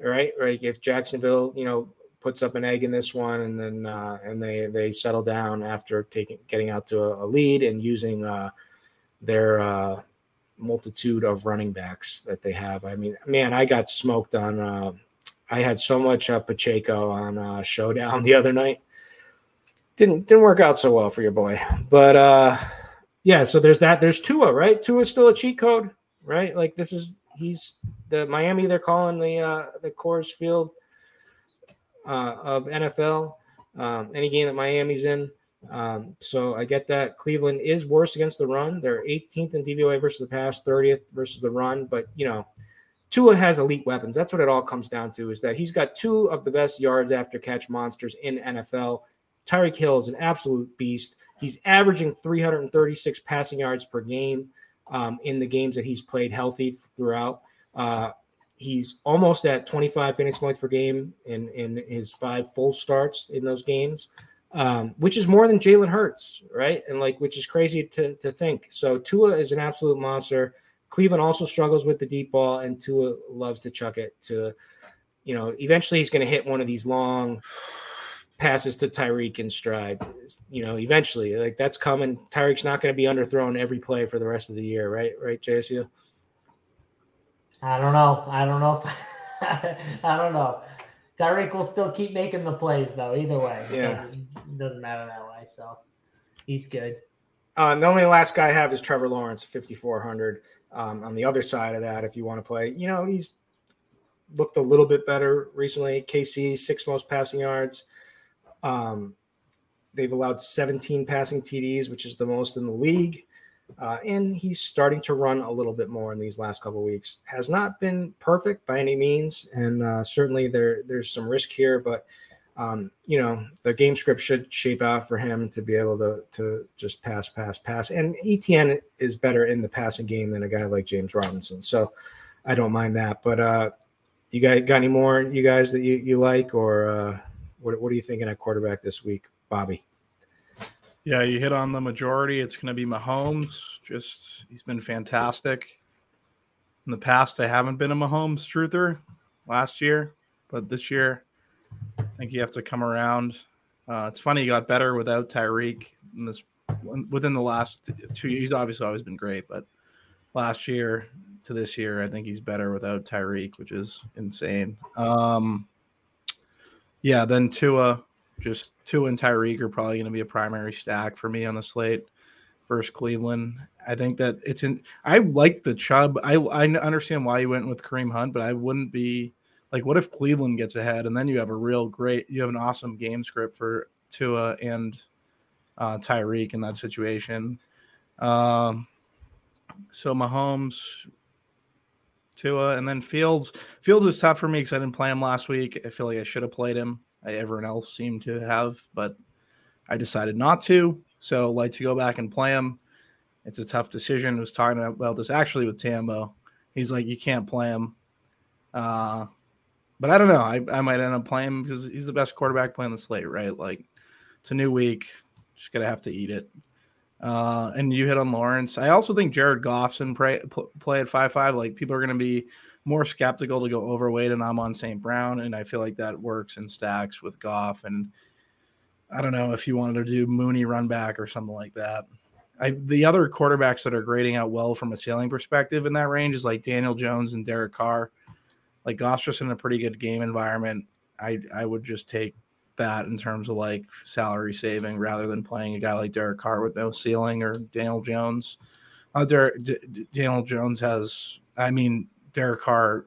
right? Like If Jacksonville, you know, puts up an egg in this one, and then uh, and they they settle down after taking getting out to a, a lead and using uh, their uh, multitude of running backs that they have. I mean, man, I got smoked on. Uh, I had so much uh, Pacheco on uh, Showdown [laughs] the other night. Didn't didn't work out so well for your boy, but yeah. So there's that. There's Tua, right? Tua's still a cheat code right? Like this is he's the Miami. They're calling the the Coors Field uh, of NFL. Um, any game that Miami's in. Um, so I get that Cleveland is worse against the run. They're 18th in DVOA versus the pass, 30th versus the run. But you know, Tua has elite weapons. That's what it all comes down to. Is that he's got two of the best yards after catch monsters in NFL. Tyreek Hill is an absolute beast. He's averaging 336 passing yards per game um, in the games that he's played healthy throughout. Uh, he's almost at 25 fantasy points per game in, in his five full starts in those games, um, which is more than Jalen Hurts, right? And like, which is crazy to, to think. So Tua is an absolute monster. Cleveland also struggles with the deep ball, and Tua loves to chuck it to, you know, eventually he's going to hit one of these long passes to Tyreek in stride. You know, eventually, like that's coming. Tyreek's not going to be underthrown every play for the rest of the year, right? Right, JSU? I don't know. I don't know. If, [laughs] I don't know. Tyreek will still keep making the plays though. Either way, yeah, it doesn't, it doesn't matter that way. So he's good. Uh, the only last guy I have is Trevor Lawrence, 5,400. Um, on the other side of that, if you want to play, you know, he's looked a little bit better recently. KC, six most passing yards. Um, they've allowed 17 passing TDs, which is the most in the league. Uh, and he's starting to run a little bit more in these last couple weeks. Has not been perfect by any means, and uh, certainly there there's some risk here. But um, you know the game script should shape out for him to be able to to just pass, pass, pass. And ETN is better in the passing game than a guy like James Robinson, so I don't mind that. But uh, you guys got any more you guys that you, you like or? Uh, what, what are you thinking at quarterback this week, Bobby? Yeah, you hit on the majority. It's going to be Mahomes. Just he's been fantastic. In the past, I haven't been a Mahomes truther last year, but this year, I think you have to come around. Uh, it's funny he got better without Tyreek in this within the last two years. He's obviously always been great, but last year to this year, I think he's better without Tyreek, which is insane. Um, yeah, then Tua, just Tua and Tyreek are probably going to be a primary stack for me on the slate versus Cleveland. I think that it's in. I like the Chubb. I I understand why you went with Kareem Hunt, but I wouldn't be like, what if Cleveland gets ahead and then you have a real great, you have an awesome game script for Tua and uh, Tyreek in that situation. Um, so Mahomes, Tua, and then Fields. Fields is tough for me because I didn't play him last week. I feel like I should have played him. Everyone else seemed to have, but I decided not to. So, like to go back and play him. It's a tough decision. I was talking about this actually with Tambo. He's like, you can't play him. Uh, but I don't know. I, I might end up playing him because he's the best quarterback playing the slate, right? Like, it's a new week. Just gonna have to eat it. Uh, and you hit on Lawrence. I also think Jared Goff's in play, play at five five. Like people are to be more skeptical to go overweight, and I'm on St. Brown, and I feel like that works in stacks with Goff. And I don't know if you wanted to do Mooney run back or something like that. I, the other quarterbacks that are grading out well from a ceiling perspective in that range is like Daniel Jones and Derek Carr. Like Goff's just in a pretty good game environment. I I would just take that in terms of like salary saving rather than playing a guy like Derek Carr with no ceiling or Daniel Jones. Uh, Der- D- D- Daniel Jones has, I mean, Derek Carr,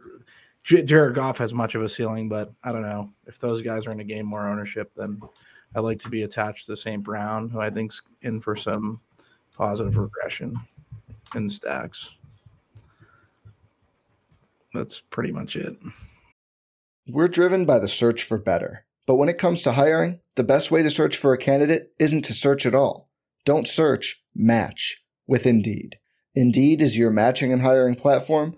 J- Jared Goff has much of a ceiling, but I don't know if those guys are in a game more ownership. Then I like to be attached to St. Brown, who I think's in for some positive regression in stacks. That's pretty much it. We're driven by the search for better. But when it comes to hiring, the best way to search for a candidate isn't to search at all. Don't search, match with Indeed. Indeed is your matching and hiring platform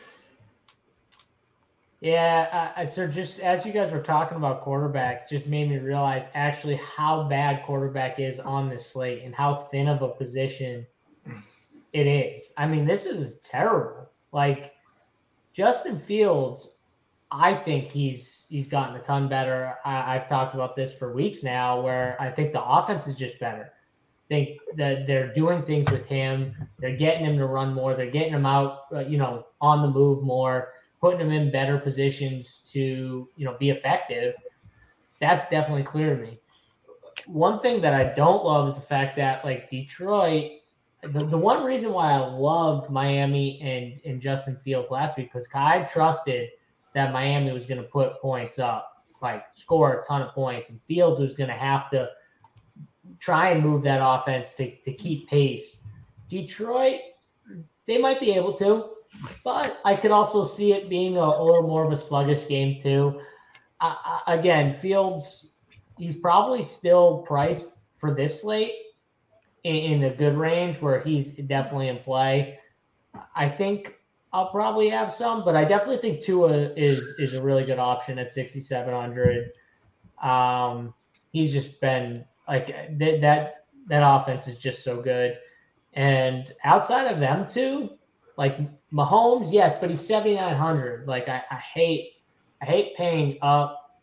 Yeah, uh, so just as you guys were talking about quarterback, just made me realize actually how bad quarterback is on this slate and how thin of a position it is. I mean, this is terrible. Like Justin Fields, I think he's he's gotten a ton better. I, I've talked about this for weeks now, where I think the offense is just better. Think that they're doing things with him. They're getting him to run more. They're getting him out, uh, you know, on the move more putting them in better positions to you know be effective that's definitely clear to me. One thing that i don't love is the fact that like detroit the, the one reason why i loved miami and, and justin fields last week because i trusted that miami was going to put points up like score a ton of points and fields was going to have to try and move that offense to, to keep pace. Detroit they might be able to but I could also see it being a, a little more of a sluggish game too. Uh, again, Fields, he's probably still priced for this slate in, in, a good range where he's definitely in play. I think I'll probably have some, but I definitely think Tua is is a really good option at 6,700. Um, he's just been like th- that. That offense is just so good, and outside of them two, like Mahomes, yes, but he's 7,900. Like I, I hate, I hate paying up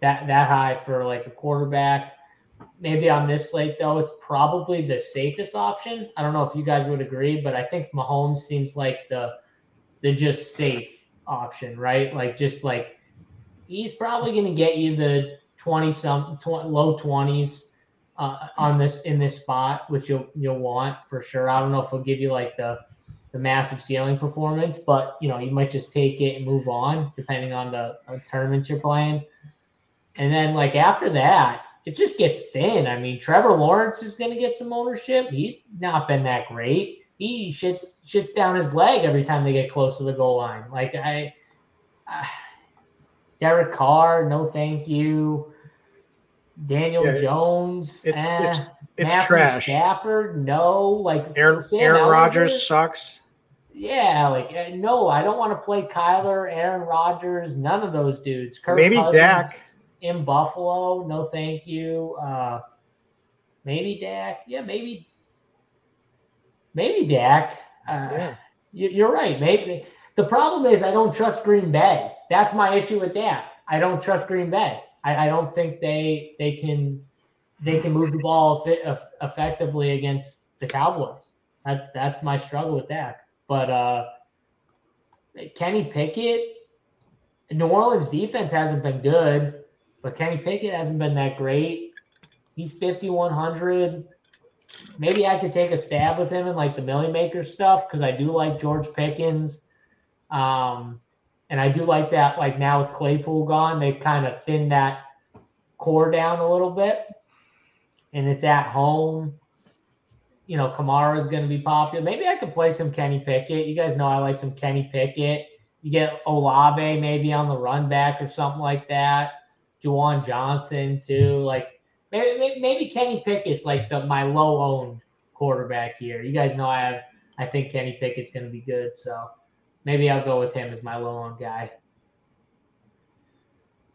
that that high for like a quarterback. Maybe on this slate though, it's probably the safest option. I don't know if you guys would agree, but I think Mahomes seems like the the just safe option, right? Like just like he's probably going to get you the 20 some 20, low 20s uh, on this in this spot, which you'll you'll want for sure. I don't know if he'll give you like the the massive ceiling performance, but you know, you might just take it and move on depending on the uh, tournaments you're playing. And then like after that, it just gets thin. I mean, Trevor Lawrence is going to get some ownership. He's not been that great. He shits shits down his leg every time they get close to the goal line. Like I, uh, Derek Carr, no thank you. Daniel yeah, Jones, it's eh. it's it's Matthew trash. Stafford, no. Like Aaron, Aaron Rodgers sucks. Yeah, like uh, no, I don't want to play Kyler, Aaron Rodgers, none of those dudes. Kirk maybe Cousins Dak in Buffalo, no thank you. Uh, maybe Dak, yeah, maybe, maybe Dak. Uh, yeah. you, are right. Maybe the problem is I don't trust Green Bay. That's my issue with Dak. I don't trust Green Bay. I, I don't think they they can they can move the ball effectively against the Cowboys. That that's my struggle with Dak. But uh, Kenny Pickett, New Orleans defense hasn't been good, but Kenny Pickett hasn't been that great. He's 5,100. Maybe I could take a stab with him in like the Milly Maker stuff because I do like George Pickens. Um, and I do like that, like now with Claypool gone, they've kind of thinned that core down a little bit. And it's at home you know, Kamara is going to be popular. Maybe I could play some Kenny Pickett. You guys know I like some Kenny Pickett. You get Olave maybe on the run back or something like that. Juwan Johnson too. Like Maybe Kenny Pickett's like the my low owned quarterback here. You guys know I have I think Kenny Pickett's going to be good, so maybe I'll go with him as my low owned guy.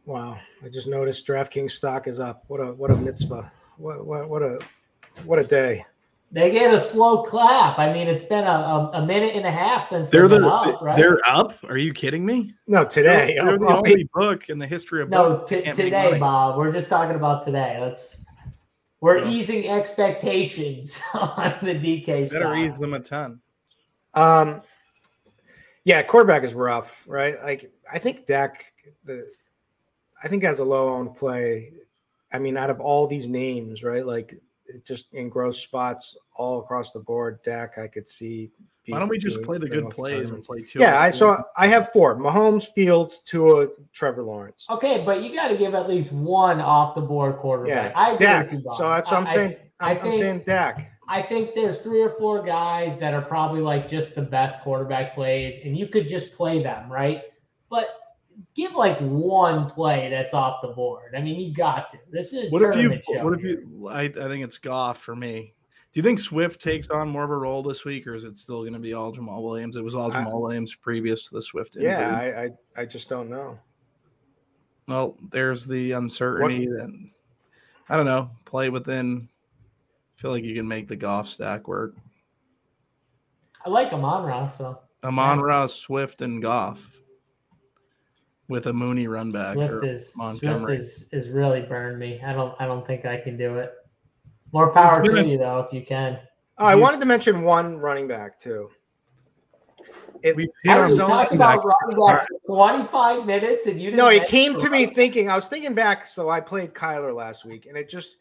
Wow, I just noticed DraftKings stock is up. What a what a mitzvah. What what what a what a day. They get a slow clap. I mean, it's been a, a, a minute and a half since they're the, up, right? They're up. Are you kidding me? No, today. They're, they're the only book in the history of no t- today, Bob. We're just talking about today. Let's. We're yeah. easing expectations [laughs] on the DK. Better ease them a ton. Um, yeah, quarterback is rough, right? Like I think Dak, the, I think has a low owned play. I mean, out of all these names, right? Like just in gross spots all across the board. Dak, I could see. Why don't we just play the good plays and play two? Yeah, I saw. I have four: Mahomes, Fields, Tua, Trevor Lawrence. Okay, but you got to give at least one off the board quarterback. Yeah, I Dak. So that's what I'm I, saying. I, I'm, think, I'm saying Dak. I think there's three or four guys that are probably like just the best quarterback plays, and you could just play them, right? But give like one play that's off the board. I mean, you got to. This is what if you? What if you? I, I think it's Goff for me. Do you think Swift takes on more of a role this week, or is it still going to be all Jamaal Williams? It was all Jamaal I, Williams previous to the Swift. Injury. Yeah, I, I, I just don't know. Well, there's the uncertainty. What? That I don't know. Play within. I feel like you can make the Goff stack work. I like Amon-Ra, so Amon-Ra, Swift, and Goff with a Mooney run back. Swift is Montgomery. Swift is, is really burned me. I don't I don't think I can do it. More power to you though, if you can. Oh, I wanted to mention one running back too. It, we hit our talking about running back 25 minutes and you No, it came to me thinking, I was thinking back, so I played Kyler last week, and it just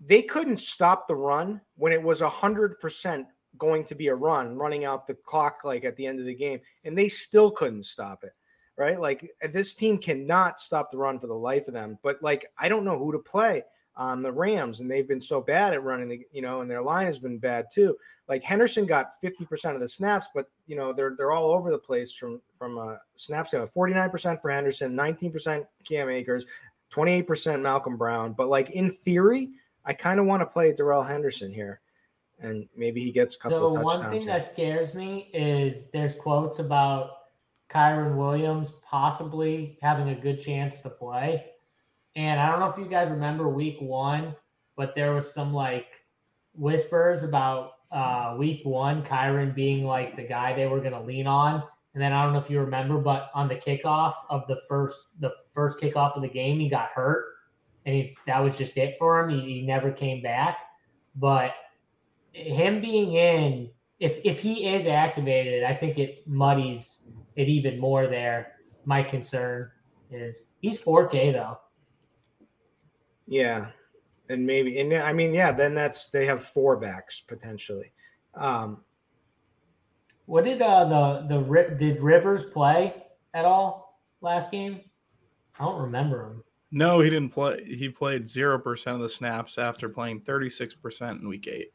they couldn't stop the run when it was hundred percent going to be a run, running out the clock like at the end of the game, and they still couldn't stop it right? Like this team cannot stop the run for the life of them. But like I don't know who to play on the Rams, and they've been so bad at running the, you know, and their line has been bad too. Like Henderson got 50% of the snaps, but you know, they're they're all over the place from from a snap standpoint. 49% for Henderson, 19% Cam Akers, 28% Malcolm Brown. But like in theory, I kind of want to play Darrell Henderson here. And maybe he gets a couple so one thing here. that scares me is there's quotes about Kyren Williams possibly having a good chance to play. And I don't know if you guys remember week one, but there was some like whispers about uh, week one, Kyren being like the guy they were going to lean on. And then I don't know if you remember, but on the kickoff of the first the first kickoff of the game, he got hurt, and he, that was just it for him. He, he never came back. But him being in, if if he is activated, I think it muddies it even more there. My concern is he's 4K though. Yeah. And maybe, and I mean, yeah, then that's they have four backs potentially. Um, what did uh the the did Rivers play at all last game? I don't remember him. No, he didn't play. He played zero percent of the snaps after playing thirty six percent in week eight.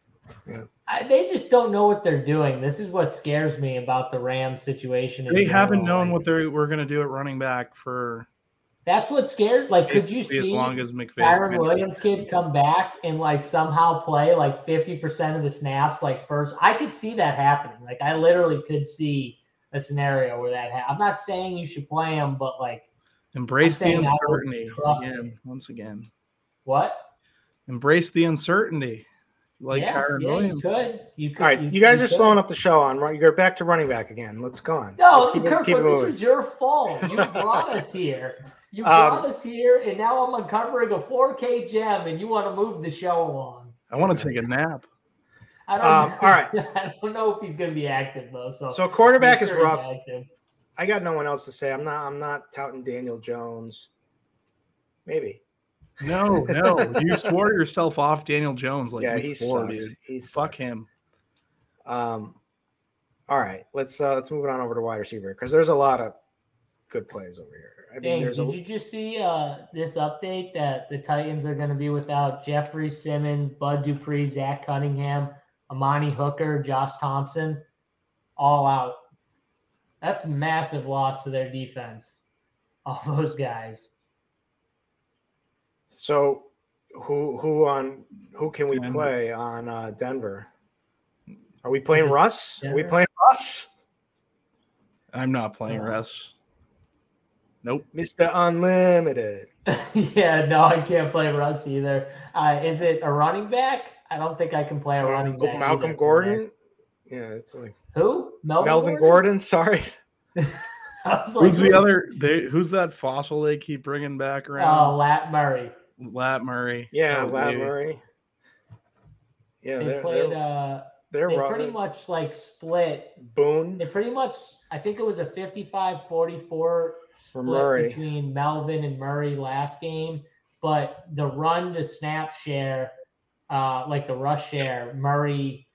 Yeah. I, they just don't know what they're doing. This is what scares me about the Rams situation. They haven't known what they were going to do at running back for. That's what scared. Like, could you see as long as McVay Williams kid come back and like somehow play like fifty percent of the snaps? Like first, I could see that happening. Like, I literally could see a scenario where that. Ha- I'm not saying you should play him, but like embrace the uncertainty again. Once again, what? Embrace the uncertainty like yeah, Kyren yeah, Williams. You could. You could. All right, you, you guys you are could. slowing up the show on. Right, you're back to running back again. Let's go on. No, Let's keep Kirk, it, this was your fault. You [laughs] brought us here. You brought um, us here, and now I'm uncovering a 4K gem, and you want to move the show along. I want to take a nap. I don't. Um, all right. [laughs] I don't know if he's going to be active though. So, so quarterback sure is rough. I got no one else to say. I'm not. I'm not touting Daniel Jones. Maybe. No, no. you [laughs] swore yourself off Daniel Jones like yeah, he before, sucks. Dude. He sucks. Fuck him. Um all right, let's uh let's move it on over to wide receiver because there's a lot of good plays over here. I mean, Dang, did a... you just see uh this update that the Titans are going to be without Jeffrey Simmons, Bud Dupree, Zach Cunningham, Amani Hooker, Josh Thompson, all out. That's massive loss to their defense. All those guys. So who who on who can we Denver. play on uh, Denver? Are we playing Russ? Are we playing Russ? I'm not playing Oh. Russ. Nope. Mr. Unlimited. [laughs] yeah, no, I can't play Russ either. Uh, is it a running back? I don't think I can play a running back. Malcolm either. Gordon. Yeah, it's like Who? Melvin, Melvin Gordon. Sorry. [laughs] [laughs] Like, Who's the other? They who's that fossil they keep bringing back around? Oh, around? Lat Murray. Lat Murray. Yeah, Lat. Murray. Yeah, They they're, played. they're, uh, they're they pretty much like split. Boone They pretty much. I think it was a 55-44 for split Murray. between Melvin and Murray last game, but the run to snap share, uh, like the rush share, Murray,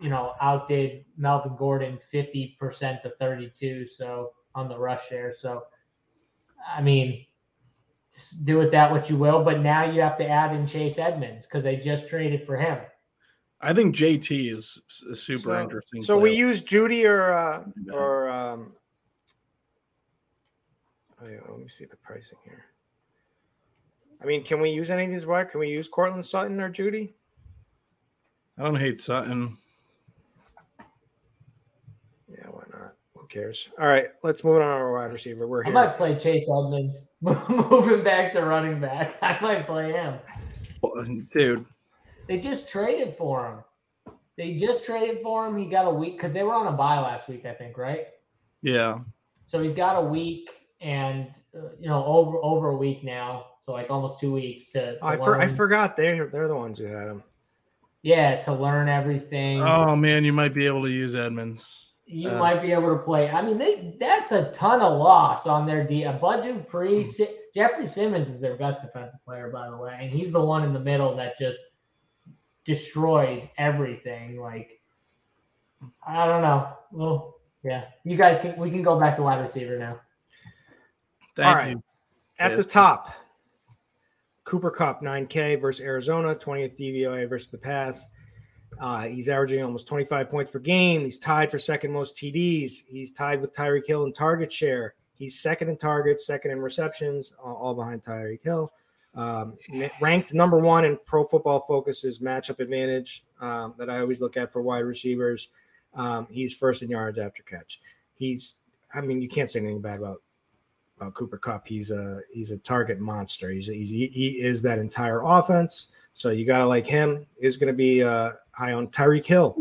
you know, outdid Melvin Gordon fifty percent to thirty-two. So on the rush share, so I mean, just do with that what you will. But now you have to add in Chase Edmonds because they just traded for him. I think JT is a super so, interesting. So we use Jeudy or uh, Yeah. or um. oh, yeah, let me see the pricing here. I mean, can we use any of these? What can we use? Courtland Sutton or Jeudy? I don't hate Sutton. Yeah, why not? Who cares? All right, let's move on to our wide receiver. We're I here. might play Chase Edmonds, [laughs] moving back to running back. [laughs] I might play him. Dude, They just traded for him. They just traded for him. He got a week because they were on a bye last week, I think, right? yeah. So he's got a week and uh, you know over over a week now, so like almost two weeks to, to I, for, I forgot they're they're the ones who had him. yeah to learn everything. Oh man, you might be able to use Edmonds. You uh, might be able to play. I mean, they that's a ton of loss on their D. Uh, Bud Dupree, Hmm. Si- Jeffrey Simmons is their best defensive player, by the way, and he's the one in the middle that just destroys everything. Like, I don't know. Well, yeah, you guys can we can go back to wide receiver now. Thank All right. you. At the top, Cooper Kupp 9K versus Arizona, 20th DVOA versus the pass. Uh, he's averaging almost 25 points per game. He's tied for second most TDs. He's tied with Tyreek Hill in target share. He's second in targets, second in receptions, all, behind Tyreek Hill. Um, ranked number one in Pro Football Focus's matchup advantage um, that I always look at for wide receivers. Um, he's first in yards after catch. He's, I mean, you can't say anything bad about about Cooper Kupp. He's a he's a target monster. He's a, he, he is that entire offense. So you got to like him. Is going to be uh, high on Tyreek Hill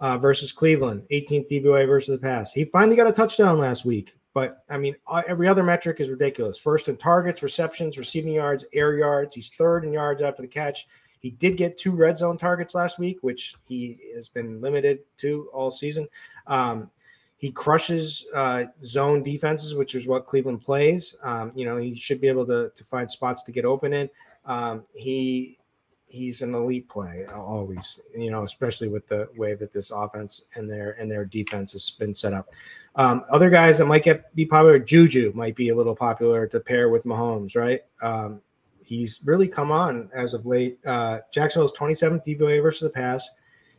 uh, versus Cleveland, 18th DVOA versus the pass. He finally got a touchdown last week, but I mean uh, every other metric is ridiculous. First in targets, receptions, receiving yards, air yards. He's third in yards after the catch. He did get two red zone targets last week, which he has been limited to all season. Um, he crushes uh, zone defenses, which is what Cleveland plays. Um, you know, he should be able to, to find spots to get open in. Um, he he's an elite play always. You know, especially with the way that this offense and their and their defense has been set up. Um, other guys that might get be popular, Juju might be a little popular to pair with Mahomes, right? Um, he's really come on as of late. Uh, Jacksonville's 27th DVOA versus the pass.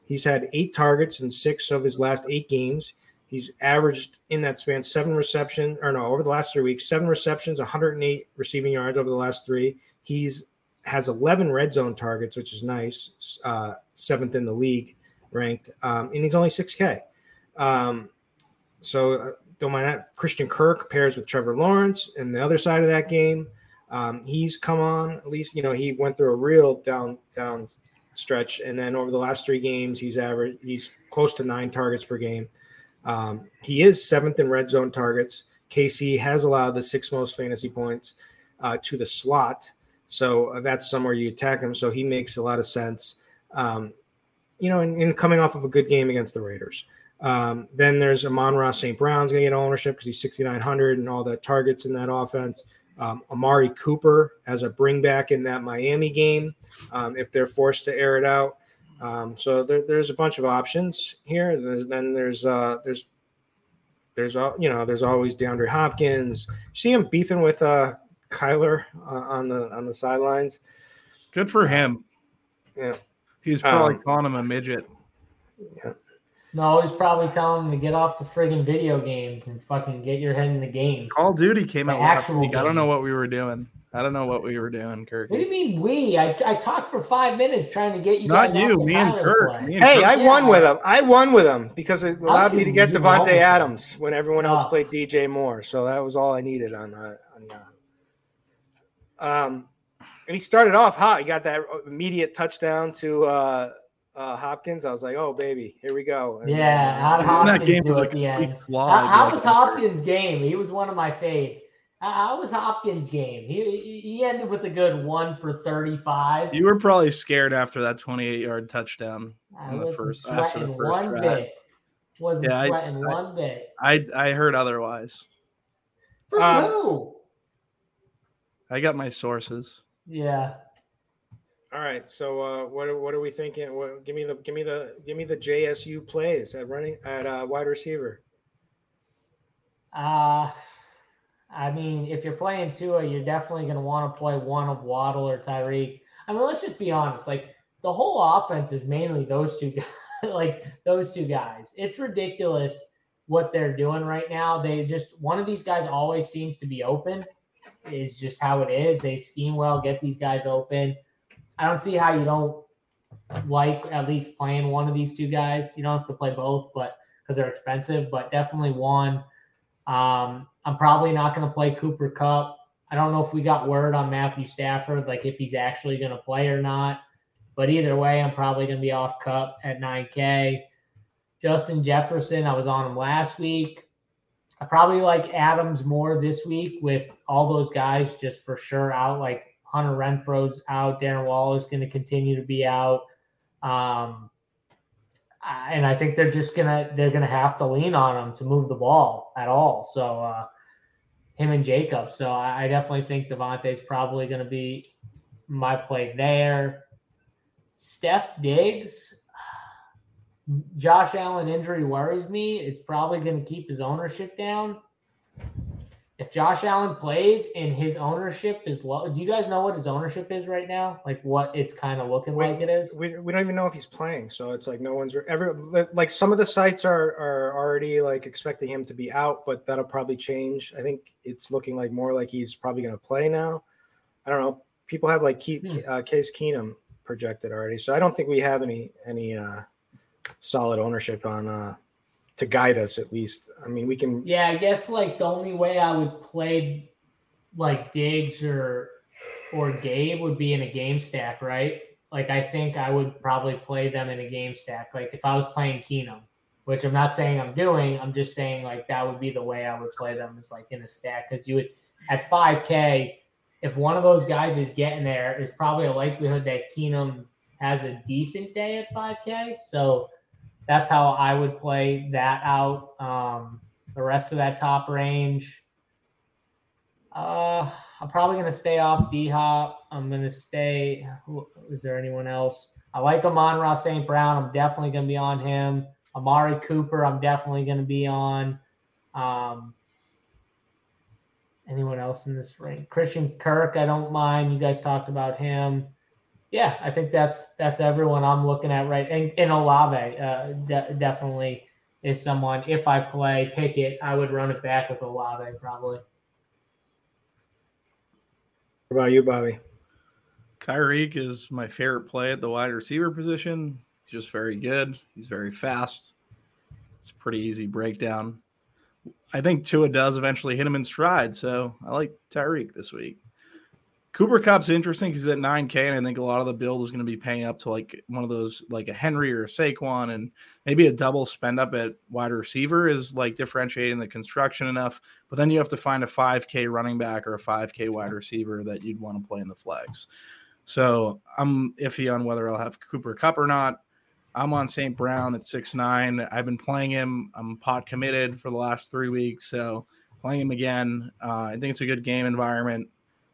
He's had eight targets in six of his last eight games. He's averaged in that span seven reception, or no, over the last three weeks, seven receptions, 108 receiving yards over the last three. He's has 11 red zone targets, which is nice, uh, seventh in the league ranked, um, and he's only 6K. Um, so uh, don't mind that. Christian Kirk pairs with Trevor Lawrence, and the other side of that game, um, he's come on. At least you know he went through a real down down stretch, and then over the last three games, he's average. he's close to nine targets per game. Um, he is seventh in red zone targets. KC has allowed the six most fantasy points uh, to the slot, so uh, that's somewhere you attack him. So he makes a lot of sense. Um, you know, and, and coming off of a good game against the Raiders. Um, then there's Amon-Ra St. Brown's going to get ownership because he's 6,900 and all the targets in that offense. Um, Amari Cooper as a bring back in that Miami game um, if they're forced to air it out. Um, so there, there's a bunch of options here. There's, then there's uh, there's there's all you know there's always DeAndre Hopkins. See him beefing with uh, Kyler uh, on the on the sidelines. Good for him. Yeah. He's probably Um, calling him a midget. Yeah. No, he's probably telling him to get off the friggin' video games and fucking get your head in the game. Call of Duty came The out last actual week. I don't know what we were doing. I don't know what we were doing, Kirk. What do you mean we? I, I talked for five minutes trying to get you. Not guys you, off the me and Kirk. Me and Hey, Kirk. I Yeah. won with him. I won with him because it allowed me to get you Davante? Adams when everyone else Oh. played DJ Moore. So that was all I needed on uh, on. Uh, um, and he started off hot. He got that immediate touchdown to uh, uh, Hopkins. I was like, "Oh baby, here we go." And, Yeah, uh, how that Hopkins game do was a at the end. complete. How, how was Hopkins' game? He was one of my faves. How- How was Hopkins' game? He he- he ended with a good one for thirty-five. You were probably scared after that 28 yard touchdown. I in the first- after the sweating first one drive. bit. Wasn't Yeah, I- sweating I- one bit. I I heard otherwise. For Um, who? I got my sources. Yeah. All right, so uh, what are- what are we thinking? What, give me the give me the give me the JSU plays at running at uh, wide receiver. Uh I mean, if you're playing Tua, you're definitely going to want to play one of Waddle or Tyreek. I mean, let's just be honest. Like the whole offense is mainly those two guys. [laughs] like those two guys. It's ridiculous what they're doing right now. They just one of these guys always seems to be open. Is just how it is. They scheme well, get these guys open. I don't see how you don't like at least playing one of these two guys. You don't have to play both, but because they're expensive, but definitely one. Um, I'm probably not going to play Cooper Kupp. I don't know if we got word on Matthew Stafford, like if he's actually going to play or not. But either way, I'm probably going to be off Kupp at 9K. Justin Jefferson, I was on him last week. I probably like Adams more this week with all those guys just for sure out. Like Hunter Renfrow's out. Darren Wall is going to continue to be out. Um, and I think they're just gonna they're gonna have to lean on him to move the ball at all. So uh, him and Jacob. So I, I definitely think Davante's probably gonna be my play there. Steph Diggs, Josh Allen injury worries me. It's probably gonna keep his ownership down. If Josh Allen plays and his ownership is low, do you guys know what his ownership is right now? Like what it's kind of looking We- like it is? We, we don't even know if he's playing, so it's like no one's every like some of the sites are are already like expecting him to be out, but that'll probably change. I think it's looking like more like he's probably going to play now. I don't know. People have like Ke- Hmm. uh, Case Keenum projected already, so I don't think we have any any uh, solid ownership on uh, to guide us at least. I mean, we can Yeah, I guess like the only way I would play like Diggs or or Gabe would be in a game stack, right? Like I think I would probably play them in a game stack. Like if I was playing Keenum, which I'm not saying I'm doing, I'm just saying like that would be the way I would play them is like in a stack because you would at 5K, if one of those guys is getting there, there's probably a likelihood that Keenum has a decent day at 5K. So that's how I would play that out. Um, the rest of that top range, uh, I'm probably gonna stay off D Hop. I'm gonna stay. Who, is there anyone else? I like Amon-Ra St. Brown. I'm definitely gonna be on him. Amari Cooper. I'm definitely gonna be on. Um, anyone else in this range? Christian Kirk. I don't mind. You guys talked about him yeah, I think that's that's everyone I'm looking at right. And, and Olave uh, de- definitely is someone. If I play Pickett, I would run it back with Olave probably. What about you, Bobby? Tyreek is my favorite play at the wide receiver position. He's just very good. He's very fast. It's a pretty easy breakdown. I think Tua does eventually hit him in stride, so I like Tyreek this week. Cooper Kupp's interesting because at 9K, and I think a lot of the build is going to be paying up to like one of those, like a Henry or a Saquon, and maybe a double spend up at wide receiver is like differentiating the construction enough. But then you have to find a 5K running back or a 5K wide receiver that you'd want to play in the flex. So I'm iffy on whether I'll have Cooper Kupp or not. I'm on St. Brown at six nine. I've been playing him. I'm pot committed for the last three weeks, so playing him again. Uh, I think it's a good game environment.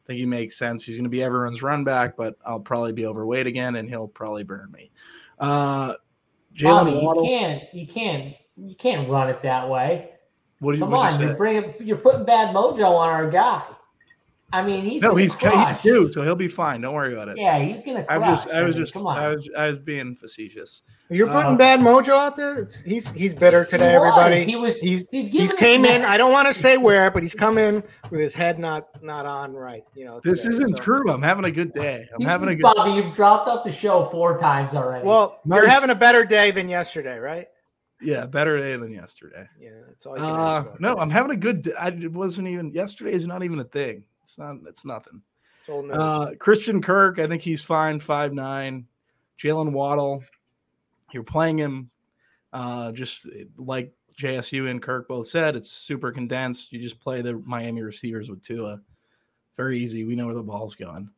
I think he makes sense. He's going to be everyone's run back, but I'll probably be overweight again, and he'll probably burn me. Uh, Jalen you can't you can't you can't run it that way. What do you, Come what'd you on, you're bringing you're putting bad mojo on our guy. I mean, he's no, he's crush. he's due, so he'll be fine. Don't worry about it. Yeah, he's gonna. I'm Crush. just, I was mean, just, come on. I was, I was being facetious. You're putting Uh, bad mojo out there. It's, he's he's bitter today, He everybody. He was. He's He's, he's came in. I don't want to say where, but he's come in with his head not not on right. You know, This isn't so- true. I'm having a good day. I'm You- having a good. Bobby, you've dropped up the show four times already. Well, No, you're having a better day than yesterday, right? Yeah, better day than yesterday. Yeah, that's all. You can Uh, no, I'm having a good. d- I it wasn't even yesterday. Is not even a thing. It's not. It's nothing. It's. Uh, Christian Kirk, I think he's fine. Five nine. Jalen Waddle, you're playing him. Uh, just like JSU and Kirk both said, it's super condensed. You just play the Miami receivers with Tua. Very easy. We know where the ball's going.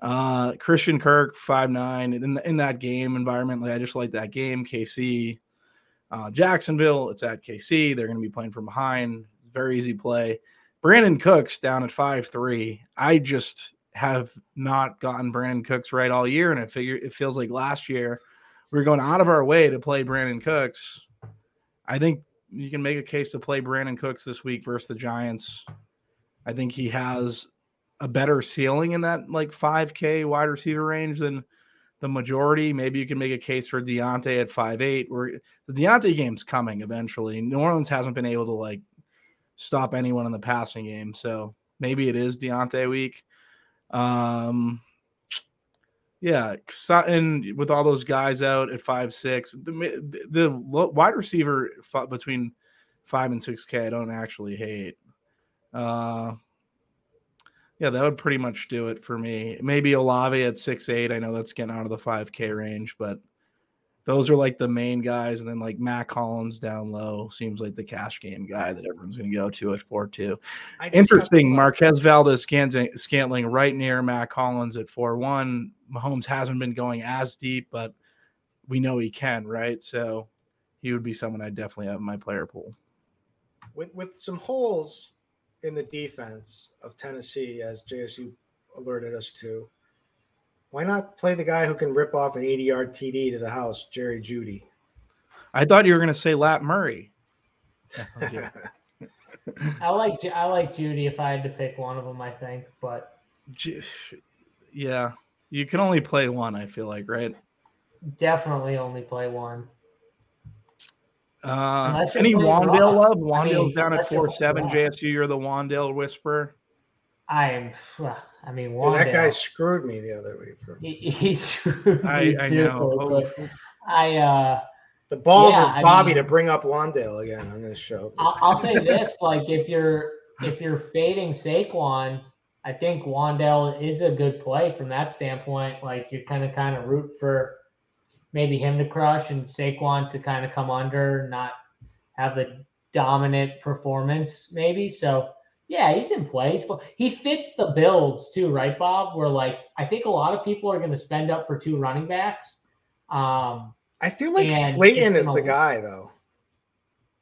Uh, Christian Kirk, five nine. In in that game environment, like I just like that game. KC, uh, Jacksonville. It's at KC. They're going to be playing from behind. Very easy play. Brandin Cooks down at five three. I just have not gotten Brandin Cooks right all year, and I figure it feels like last year we were going out of our way to play Brandin Cooks. I think you can make a case to play Brandin Cooks this week versus the Giants. I think he has a better ceiling in that like 5K wide receiver range than the majority. Maybe you can make a case for Diontae at five eight. Where the Diontae game's coming eventually. New Orleans hasn't been able to like stop anyone in the passing game. So maybe it is Diontae week. Um, yeah, and with all those guys out at five six, the the, the wide receiver between five and six K, I don't actually hate. Uh, yeah, that would pretty much do it for me. Maybe Olave at six eight. I know that's getting out of the five K range, but those are like the main guys, and then like Matt Collins down low seems like the cash game guy that everyone's going to go to at four two. Interesting. Marquez Valdes Scantling, Scantling right near Matt Collins at 4 1. Mahomes hasn't been going as deep, but we know he can, right? So he would be someone I definitely have in my player pool. with with some holes in the defense of Tennessee, as JSU alerted us to. Why not play the guy who can rip off an 80 yard TD to the house, Jerry Jeudy? I thought you were going to say Lat Murray. [laughs] I like I like Jeudy if I had to pick one of them. I think, but yeah. You can only play one, I feel like, right? definitely only play one. Uh, Unless any playing Wan'Dale Ross. love? I mean, down at unless 4 7. JSU, you're the Wan'Dale whisperer. I am. I mean, Dude, that guy screwed me the other week. For he, he's [laughs] screwed I, me I too, know. I uh, the balls Yeah, of I Bobby mean- to bring up Wan'Dale again on this show. I'll, I'll say this: like if you're if you're fading Saquon, I think Wan'Dale is a good play from that standpoint. Like you're kind of kind of root for maybe him to crush and Saquon to kind of come under, not have the dominant performance, maybe. So yeah, he's in play. He's he fits the builds too, right, Bob? Where like I think a lot of people are going to spend up for two running backs. Um, I feel like Slayton is the guy, though.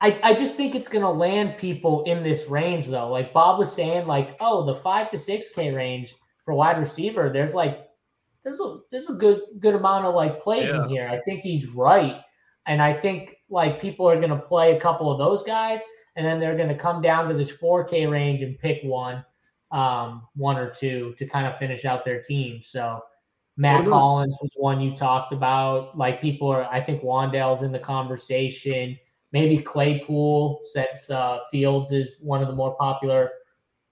I, I just think it's going to land people in this range, though. Like Bob was saying, like, oh, the five to six K range for wide receiver, there's like, there's a there's a good good amount of like plays Yeah. in here. I think he's right, and I think like people are going to play a couple of those guys, and then they're going to come down to this four K range and pick one, um, one or two to kind of finish out their team. So. Matt about- Collins was one you talked about. Like people are, I think Wan'Dale's in the conversation maybe Claypool, since uh, Fields is one of the more popular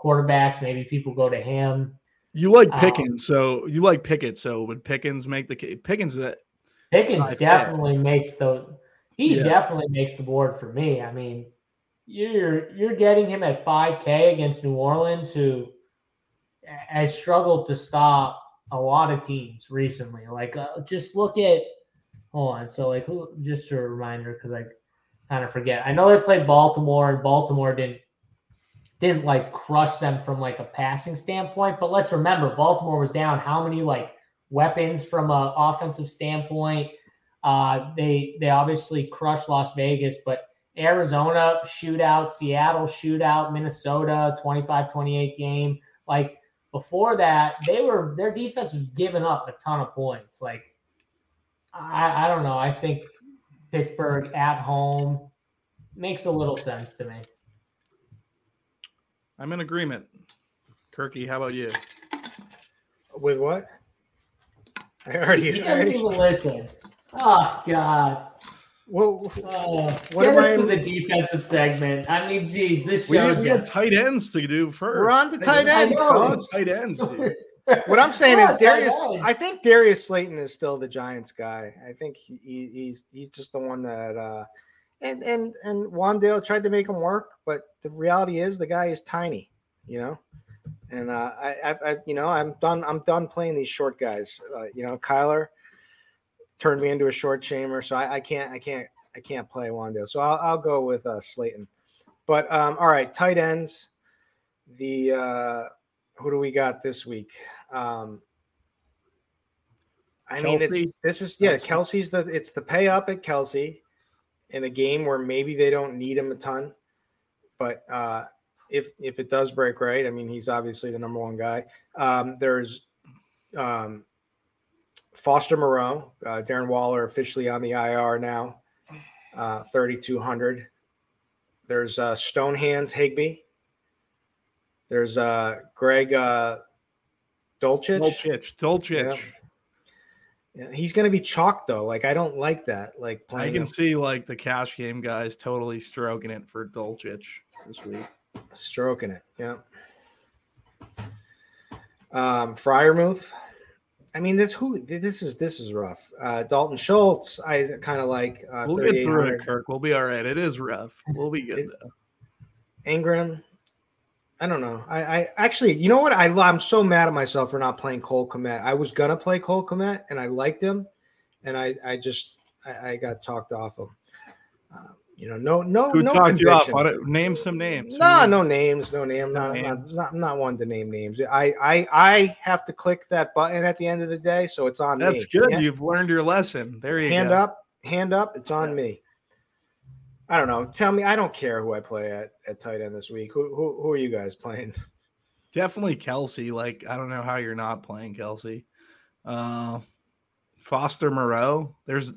quarterbacks. Maybe people go to him. You like Um, Pickens, so you like Pickett. So would Pickens make the Pickens that Pickens I bet. definitely makes the he Yeah. definitely makes the board for me. I mean, you're you're getting him at 5K against New Orleans, who has struggled to stop a lot of teams recently. Like, uh, just look at hold on. So, like, who? Just a reminder because I kind of forget. I know they played Baltimore, and Baltimore didn't didn't like crush them from like a passing standpoint. But let's remember, Baltimore was down how many like weapons from a offensive standpoint. Uh, they they obviously crushed Las Vegas, but Arizona shootout, Seattle shootout, Minnesota 25-28 game. Like before that, they were their defense was giving up a ton of points. Like I, I don't know. I think Pittsburgh at home makes a little sense to me. I'm in agreement. Kirky, how about you? With what? I already. He I doesn't already even listen. Oh God. Well, Oh, What get us I- to the defensive segment. I mean, geez, this We, show we got just tight ends to do first. we're on to tight I end, Tight ends, dude. [laughs] What I'm saying Yeah, is Darius. tight. I think Darius Slayton is still the Giants guy. I think he, he- he's he's just the one that. uh and and and Wan'Dale tried to make him work, but the reality is the guy is tiny, you know. And uh, I, I've, I, you know, I'm done. I'm done playing these short guys. Uh, you know, Kyler turned me into a short shamer, so I, I can't, I can't, I can't play Wan'Dale. So I'll, I'll go with uh, Slayton. But um, all right, tight ends. The uh, who do we got this week? Um, I mean, it's this is yeah, Kelce's the it's the pay up at Kelce in a game where maybe they don't need him a ton, but uh, if if it does break right, I mean, he's obviously the number one guy. Um, there's um, Foster Moreau, uh, Darren Waller officially on the IR now, uh, 3,200. There's uh, Stonehands Higbee. There's uh, Greg uh, Dulcich. Dulcich. Dulcich. Yeah. Yeah, he's going to be chalked though. Like I don't like that. Like playing. I can see like the cash game guys totally stroking it for Dulcich this week. stroking it. Yeah. Um, Freiermuth. I mean, this who this is this is rough. Uh, Dalton Schultz. I kind of like. Uh, We'll get through it, Kirk. We'll be all right. It is rough. We'll be good It- though. Engram. I don't know. I, I actually, you know what? I I'm so mad at myself for not playing Cole Kmet. I was gonna play Cole Kmet, and I liked him, and I I just I, I got talked off him. Uh, you know, no no Who no talked you off? Name some names. No, Who- no names, no name. No not, I'm not, not, I'm not one to name names. I, I, I have to click that button at the end of the day, so it's on me. That's good. Hand, You've learned your lesson. There you hand go. up, hand up. It's on me. I don't know. Tell me. I don't care who I play at at tight end this week. Who, who, who are you guys playing? Definitely Kelce. Like I don't know how you're not playing Kelce. Uh, Foster Moreau. There's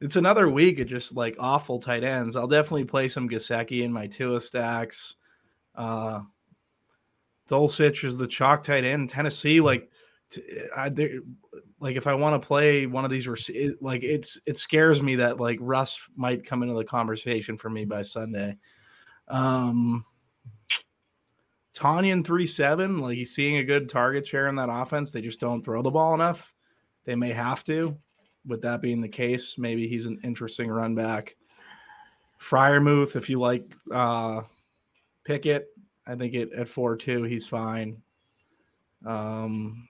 it's another week of just like awful tight ends. I'll definitely play some Gesicki in my Tua stacks. Uh, Dulcich is the chalk tight end. Tennessee, like, I, there, like if I want to play one of these, it, like it's it scares me that like Russ might come into the conversation for me by Sunday. Um, Tonyan three seven, like he's seeing a good target share in that offense. They just don't throw the ball enough. They may have to. With that being the case, maybe he's an interesting run back. Freiermuth, if you like uh Pickett, I think it at four two, he's fine. Um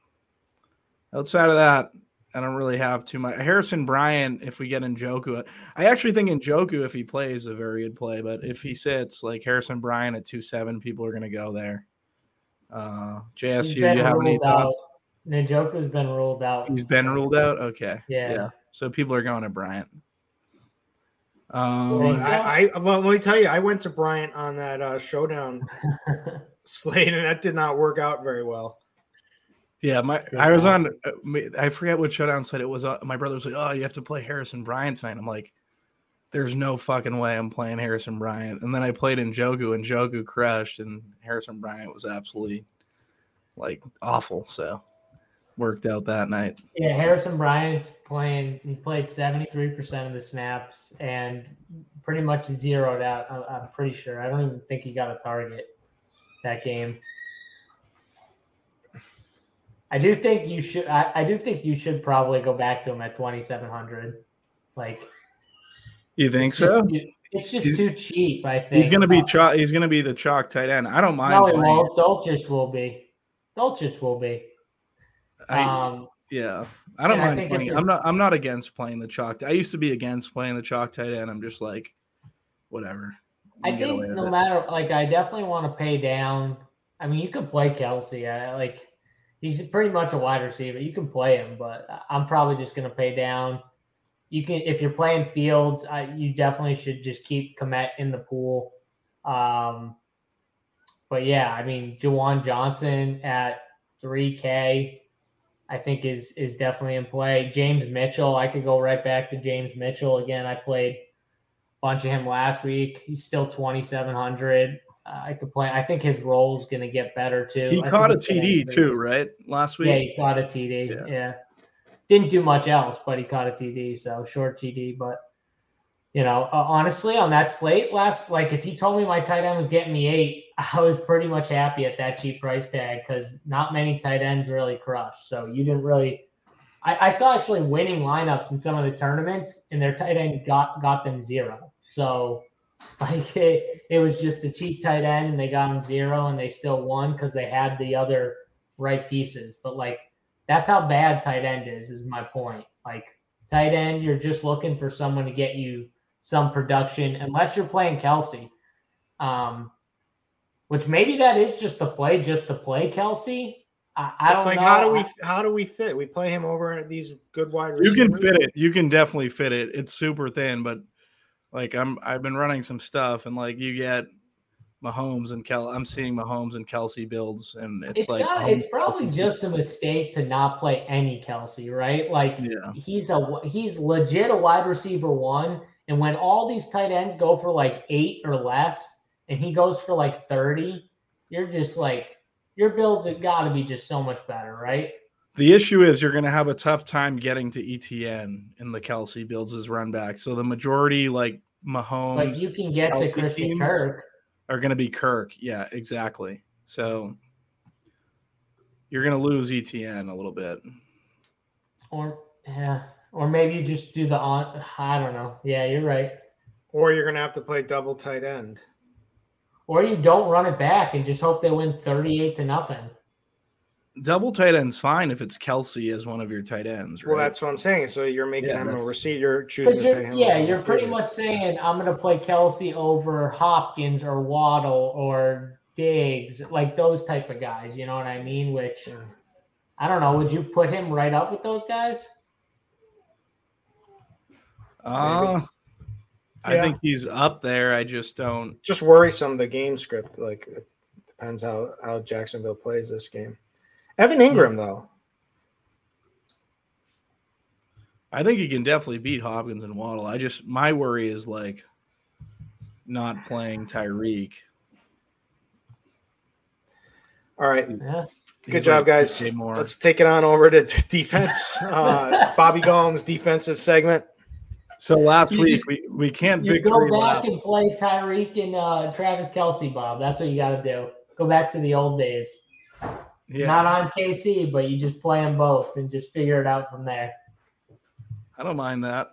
outside of that, I don't really have too much. Harrison Bryant, if we get Njoku, I actually think Njoku, if he plays, a very good play. But if he sits, like Harrison Bryant at two seven, people are going to go there. Uh, JSU, you have any thoughts? Out. Njoku's been ruled out. He's been ruled out. Okay, Yeah. yeah. So people are going to Bryant. Well, Um, I, I, well, let me tell you, I went to Bryant on that uh, showdown [laughs] slate, and that did not work out very well. yeah, my I was on. uh, I forget what showdown said it was. Uh, my brother was like, "Oh, you have to play Harrison Bryant tonight." I'm like, "There's no fucking way I'm playing Harrison Bryant." And then I played Njoku, and Njoku crushed, and Harrison Bryant was absolutely like awful. So worked out that night. Yeah, Harrison Bryant's playing. He played seventy three percent of the snaps and pretty much zeroed out. I'm, I'm pretty sure. I don't even think he got a target that game. I do think you should. I, I do think you should probably go back to him at twenty seven hundred. Like, You think it's so? just- it's just He's- too cheap. I think He's gonna be chalk. He's gonna be the chalk tight end. I don't mind. No, he won't. Dulcich will be. Dulcich will be. I, Um, yeah, I don't and I mind playing. I'm not. I'm not against playing the chalk. I used to be against playing the chalk tight end. I'm just like, whatever. You I think no it. matter like I definitely want to pay down. I mean, you can play Kelce. I like he's pretty much a wide receiver. You can play him, but I'm probably just going to pay down. You can if you're playing Fields, I, you definitely should just keep Kmet in the pool. Um, but yeah, I mean, Juwan Johnson at 3K, I think is is definitely in play. James Mitchell, I could go right back to James Mitchell again. I played a bunch of him last week. He's still 2,700. I could play. I think his role is going to get better too. He I caught a think it's gonna TD too, right? Last week. Yeah, he caught a TD. Yeah. Yeah. Didn't do much else, but he caught a TD. So short TD. But, you know, uh, honestly, on that slate last, like if you told me my tight end was getting me eight, I was pretty much happy at that cheap price tag because not many tight ends really crush. So you didn't really. I, I saw actually winning lineups in some of the tournaments, and their tight end got got them zero. So, [laughs] like it, it was just a cheap tight end, and they got them zero, and they still won because they had the other right pieces. But like that's how bad tight end is, is my point. Like tight end, you're just looking for someone to get you some production, unless you're playing Kelce. Um, which maybe that is just the play, just to play Kelce. I, I it's don't like know. how do we how do we fit? We play him over these good wide receivers. You can fit it. You can definitely fit it. It's super thin, but like I'm I've been running some stuff and like you get Mahomes and Kel I'm seeing Mahomes and Kelce builds and it's, It's like not, it's probably Kelce. just a mistake to not play any Kelce, right? Like yeah. he's a he's legit a wide receiver one, and when all these tight ends go for like eight or less, and he goes for like thirty, you're just like your builds have got to be just so much better, right? The issue is you're going to have a tough time getting to ETN in the Kelce builds as run back. So the majority, like Mahomes, Like you can get to healthy Christian. Kirk. are going to be Kirk. Yeah, exactly. So you're going to lose ETN a little bit. Or yeah, or maybe you just do the on. I don't know. Yeah, you're right. or you're gonna have to play double tight end. Or you don't run it back and just hope they win thirty-eight to nothing. Double tight end's fine if it's Kelce as one of your tight ends, right? Well, that's what I'm saying. So you're making Yeah, him a that's- receiver. You're choosing Because to pay you're, him. yeah, you're pretty receiver. much saying I'm going to play Kelce over Hopkins or Waddle or Diggs, like those type of guys. You know what I mean? Which Yeah. I don't know. Would you put him right up with those guys? Uh, I Yeah. think he's up there. I just don't. just worrisome the game script. Like it depends how how Jacksonville plays this game. Evan Engram though. I think he can definitely beat Hopkins and Waddle. I just my worry is like not playing Tyreek. All right, Yeah. good He's job, like guys. Let's take it on over to t- defense. [laughs] Uh, Bobby Gomes defensive segment. So last You week just- we, we can't You go back and play Tyreek and uh, Travis Kelce, Bob. That's what you got to do. Go back to the old days. Yeah, Not on KC, but you just play them both and just figure it out from there. I don't mind that.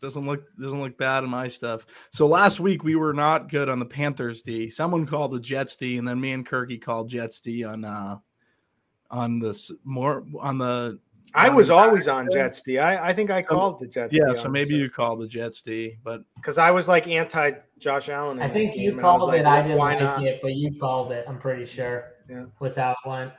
Doesn't look doesn't look bad in my stuff. So last week we were not good on the Panthers D. Someone called the Jets D, and then me and Kirky called Jets D on uh on this more on the I was always on Jets D. I, I think I called the Jets. D. Yeah. So maybe you called the Jets D, but because I was like anti Josh Allen. in I think you and called was like, it. I didn't why like not? it, but you called it. I'm pretty sure. Yeah. Was how it went.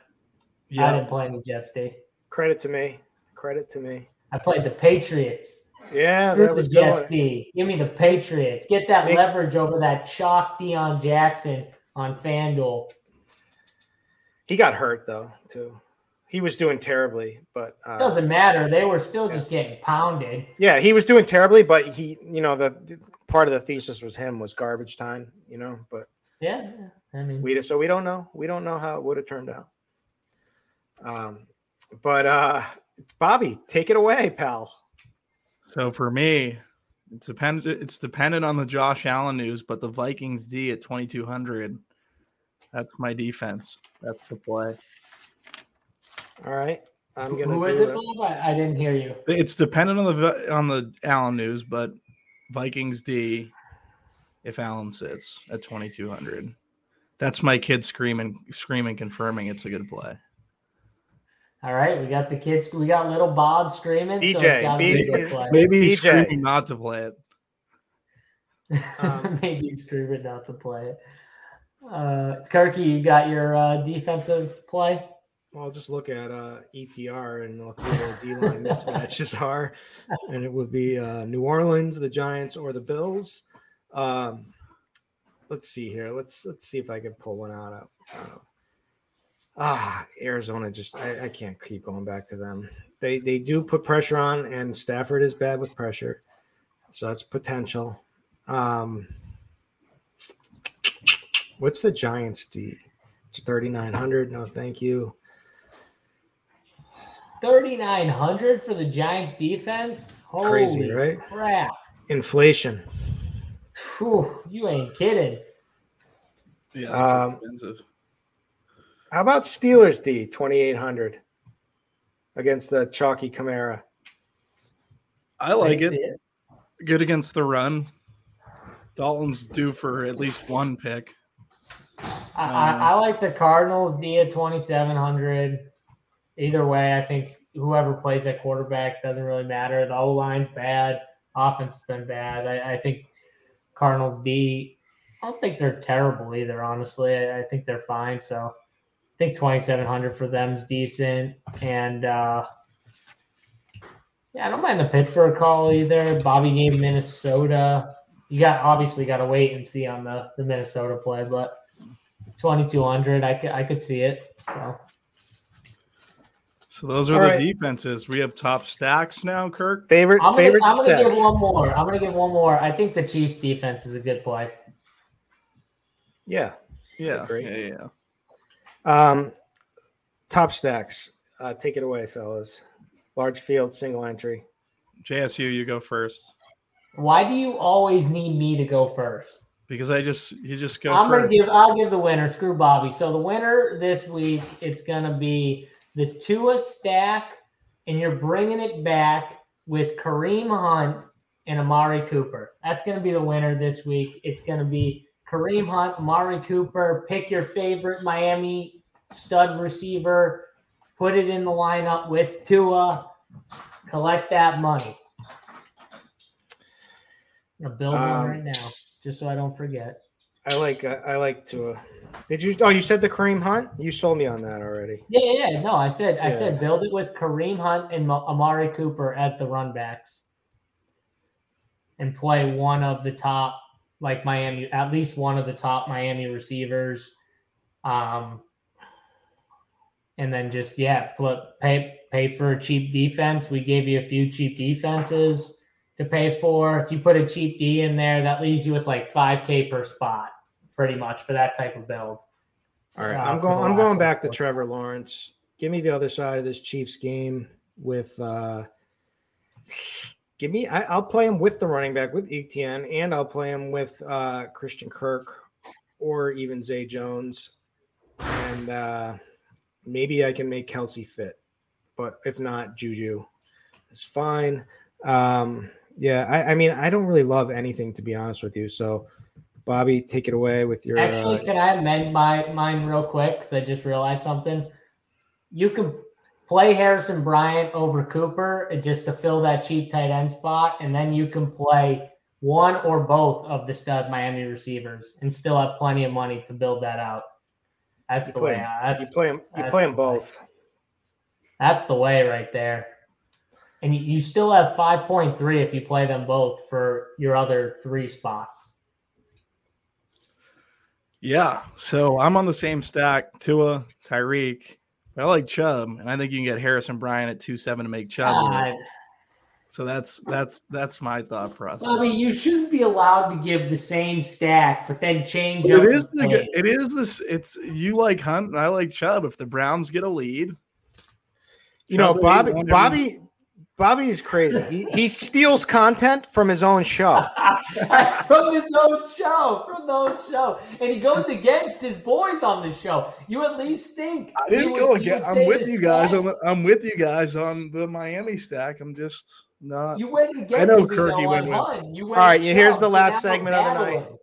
I didn't play any Jets D. Credit to me. Credit to me. I played the Patriots. Yeah, Screw that the was Jets. D. Give me the Patriots. Get that Make- leverage over that chalk Dion Jackson on FanDuel. He got hurt though too. He was doing terribly, but uh, Doesn't matter. They were still just getting pounded. yeah, he was doing terribly. But he, you know, the, the part of the thesis was him was garbage time. You know, but Yeah. I mean, we so we don't know. We don't know how it would have turned out. Um, but uh, Bobby, take it away, pal. So for me, it's dependent. It's dependent on the Josh Allen news, but the Vikings D at twenty two hundred. That's my defense. That's the play. All right, I'm gonna. who is it, Bob? I, I didn't hear you. It's dependent on the on the Allen news, but Vikings D. If Allen sits at twenty two hundred, that's my kid screaming, screaming, confirming it's a good play. All right, we got the kids. We got little Bob screaming. so BJ, it's gotta be a B- good play. Maybe he's BJ. screaming not to play it. Um, [laughs] Maybe he's screaming not to play it. Uh, Kirky, you got your uh, defensive play. Well, I'll just look at uh, ETR and look who their D line mismatches [laughs] are, and it would be uh, New Orleans, the Giants, or the Bills. Um, let's see here. Let's let's see if I can pull one out. Of, uh, ah, Arizona. Just I, I can't keep going back to them. They they do put pressure on, and Stafford is bad with pressure, so that's potential. Um, What's the Giants D? 3900. No, thank you. 3900 for the Giants defense? Holy Crazy, right? crap. Inflation. Whew, you ain't kidding. Yeah, Um, expensive. How about Steelers D? 2800 against the chalky Kamara. I like can it. Good against the run. Dalton's due for at least one pick. I, I, I like the Cardinals D at 2700. Either way, I think whoever plays at quarterback doesn't really matter. The O line's bad, offense has been bad. I, I think Cardinals D. I don't think they're terrible either. Honestly, I, I think they're fine. So I think 2700 for them is decent. And uh, yeah, I don't mind the Pittsburgh call either. Bobby gave Minnesota. You got obviously got to wait and see on the the Minnesota play, but 2200 I could I could see it. So So those are All the right. defenses. We have top stacks now, Kirk. Favorite I'm gonna, favorite I'm gonna give one more. I'm gonna give one more. I think the Chiefs defense is a good play. Yeah. Yeah, Agree. yeah, yeah. Um, top stacks. Uh, take it away, fellas. Large field, single entry. JSU, you go first Why do you always need me to go first? because I just you just go I'm first. gonna give I'll give the winner. Screw Bobby. So the winner this week it's gonna be the Tua stack, and you're bringing it back with Kareem Hunt and Amari Cooper. That's gonna be the winner this week. It's gonna be Kareem Hunt, Amari Cooper. Pick your favorite Miami stud receiver. Put it in the lineup with Tua. Collect that money. I'm gonna build one Um, right now, just so I don't forget. I like uh, I like to. Uh, did you? Oh, you said the Kareem Hunt. You sold me on that already. Yeah, yeah, yeah. No, I said I Yeah. said build it with Kareem Hunt and Ma- Amari Cooper as the run backs, and play one of the top, like Miami, at least one of the top Miami receivers, um, and then just yeah, put pay pay for a cheap defense. We gave you a few cheap defenses to pay for. If you put a cheap D in there, that leaves you with like five K per spot, pretty much for that type of build. All right, uh, I'm going. I'm going back to Trevor Lawrence. Give me the other side of this Chiefs game with. uh Give me. I, I'll play him with the running back with Etn, and I'll play him with uh Christian Kirk, or even Zay Jones, and uh maybe I can make Kelce fit, but if not, Juju is fine. Um Yeah, I, I mean, I don't really love anything to be honest with you. So, Bobby, take it away with your. Actually, uh, can I amend my mine real quick? Because I just realized something. You can play Harrison Bryant over Cooper uh, just to fill that cheap tight end spot, and then you can play one or both of the stud Miami receivers and still have plenty of money to build that out. That's You the play way. him. I, you that's play them. You play them way. both. that's the way right there. And you, you still have five point three if you play them both for your other three spots. Yeah. So I'm on the same stack, Tua, Tyreek. I like Chubb, and I think you can get Harrison Bryant at two seven to make Chubb. work. God. So that's that's that's my thought process. I mean, you shouldn't be allowed to give the same stack, but then change. But up It is the, the it is this it's you like Hunt and I like Chubb. If the Browns get a lead, You know, Bobby. Bobby. Bobby is crazy. He, he steals content from his own show. [laughs] from his own show, from the own show, and he goes against his boys on the show. You at least think I he didn't would- go he again. would I'm with you guys stack. on the I'm with you guys on the Miami stack. I'm just not. You went against I know me, Kirk, you on went with- You went All right, here's the last now segment of the night. battling.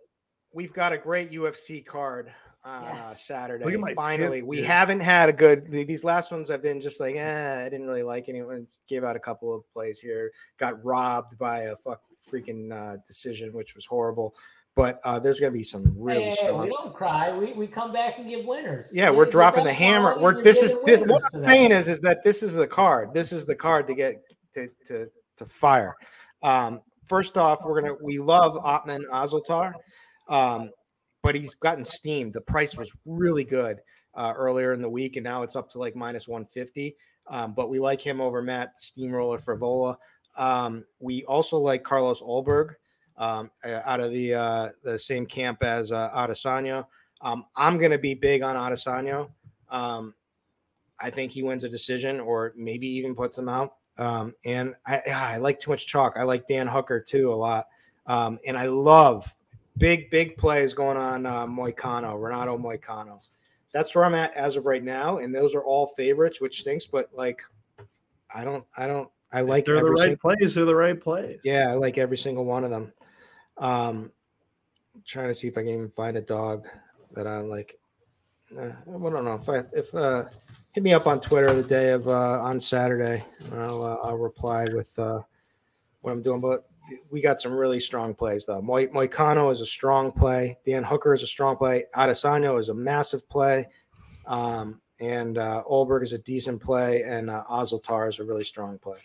We've got a great UFC card on uh, Yes. Saturday. Look at my Finally, pip, we dude. haven't had a good. These last ones have been just like, eh, I didn't really like anyone. Gave out a couple of plays here. Got robbed by a fuck freaking uh, decision, which was horrible. But uh, there's going to be some really Hey, hey, strong. we don't cry. We, we come back and give winners. Yeah, You- we're dropping the hammer. We're this is this. What I'm today. saying is, is that this is the card. This is the card to get to to to fire. Um, first off, we're gonna we love Otman Azaitar, um, but he's gotten steamed. The price was really good uh, earlier in the week, and now it's up to like minus one fifty. Um, but we like him over Matt Steamroller Frevola. Um, we also like Carlos Ulberg um, out of the uh, the same camp as uh, Adesanya. Um, I'm going to be big on Adesanya. Um, I think he wins a decision or maybe even puts him out. Um, and I, I like too much chalk. I like Dan Hooker too a lot. Um, and I love big, big plays going on uh, Moicano, Renato Moicano. That's where I'm at as of right now. And those are all favorites, which stinks, but like, I don't, I don't, I like they're the right single- plays. They're the right plays. yeah, I like every single one of them. Um, trying to see if I can even find a dog that I like. Uh, I don't know if I if uh, hit me up on Twitter the day of uh, on Saturday. and I'll uh, I'll reply with uh, what I'm doing. But we got some really strong plays though. Moy Moicano is a strong play. Dan Hooker is a strong play. Adesanya is a massive play. Um, and uh, Ulberg is a decent play, and uh, Azaitar is a really strong play.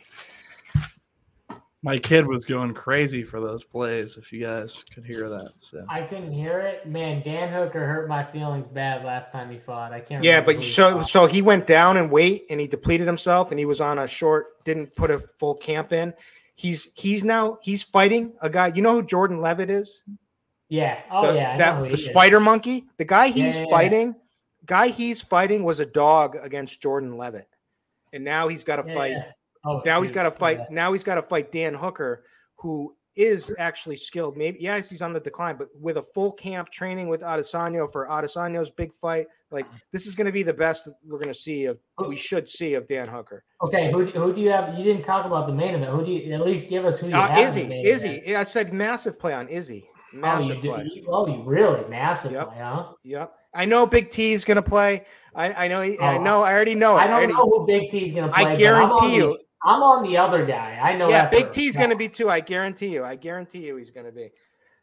My kid was going crazy for those plays. If you guys could hear that, so I couldn't hear it. Man, Dan Hooker hurt my feelings bad last time he fought. I can't. Yeah, remember but so fought. so he went down in weight and he depleted himself and he was on a short, didn't put a full camp in. He's he's now he's fighting a guy. You know who Jordan Leavitt is? yeah. Oh the, yeah. I know that the he is. spider monkey. The guy he's Yeah, yeah, yeah. fighting, guy he's fighting was a dog against Jordan Leavitt, and now he's got to fight. Oh, Now he's shoot. got to fight. Now he's got to fight Dan Hooker, who is actually skilled. Maybe yes, he's on the decline, but with a full camp training with Adesanya for Adesanya's big fight, like this is going to be the best we're going to see of. We should see of Dan Hooker. Okay, who, who do you have? You didn't talk about the main event. Who do you at least give us who you Uh, have? Izzy, Izzy. event? I said massive play on Izzy. Oh, you Massive did. play. you- Oh, you really massive Yep. play, huh? Yep. I know Big T is going to play. I, I know. He, I Oh, know. I already know. it. I don't already- know who Big T is gonna play. I but I'm on guarantee you. I'm on the other guy. I know. Yeah, that Big for- T's going to be too. I guarantee you. I guarantee you he's going to be.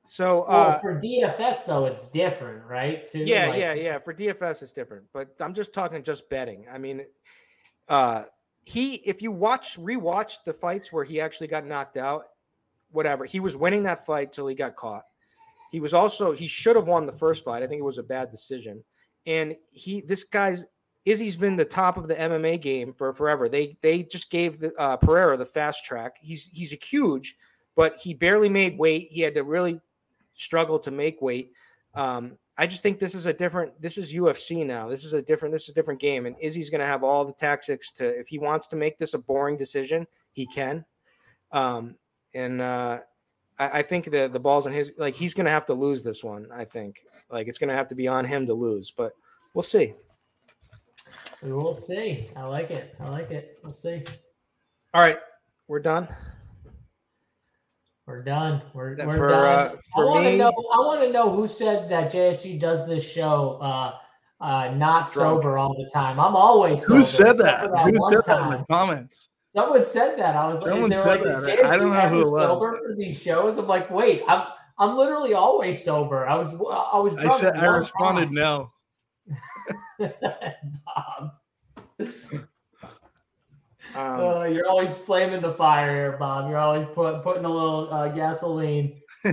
So, Well, uh, for DFS though, it's different, right? Too. yeah, Like, yeah, yeah. For DFS, it's different, but I'm just talking just betting. I mean, uh, he if you watch rewatch the fights where he actually got knocked out, whatever, he was winning that fight till he got caught. He was also he should have won the first fight. I think it was a bad decision. And he this guy's Izzy's been the top of the MMA game for forever. They they just gave the uh, Pereira the fast track. He's he's a huge, but he barely made weight. He had to really struggle to make weight. Um, I just think this is a different. This is UFC now. This is a different. This is a different game. And Izzy's going to have all the tactics to. If he wants to make this a boring decision, he can. Um, and uh, I, I think the the balls on his. Like he's going to have to lose this one. I think. Like it's going to have to be on him to lose. But we'll see. We will see. I like it. I like it. We'll see. All right, we're done. We're done. We're, That we're for, done. uh, for I want to know. I want to know who said that JSU does this show uh, uh, not Drunk. sober all the time. I'm always. Who sober, said except that? Who one said that in the comments? Someone said that. I was like, Someone they were said like, is that. I don't JSU know who ever it was. sober for these shows? I'm like, wait, I'm I'm literally always sober. I was I was. I said I one responded no. Time. [laughs] Bob. Um, Uh, you're always flaming the fire here, Bob. You're always put, putting a little uh, gasoline. [laughs]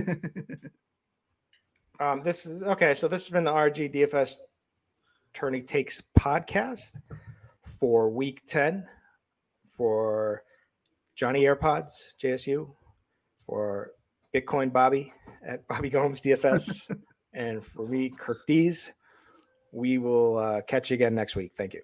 Um, this is okay. So this has been the RG DFS Tourney Takes podcast for week 10 for Johnny AirPods, JSU, for Bitcoin Bobby at Bobby Gomes DFS, [laughs] and for me, Kirk Dees. We will uh, catch you again next week. Thank you.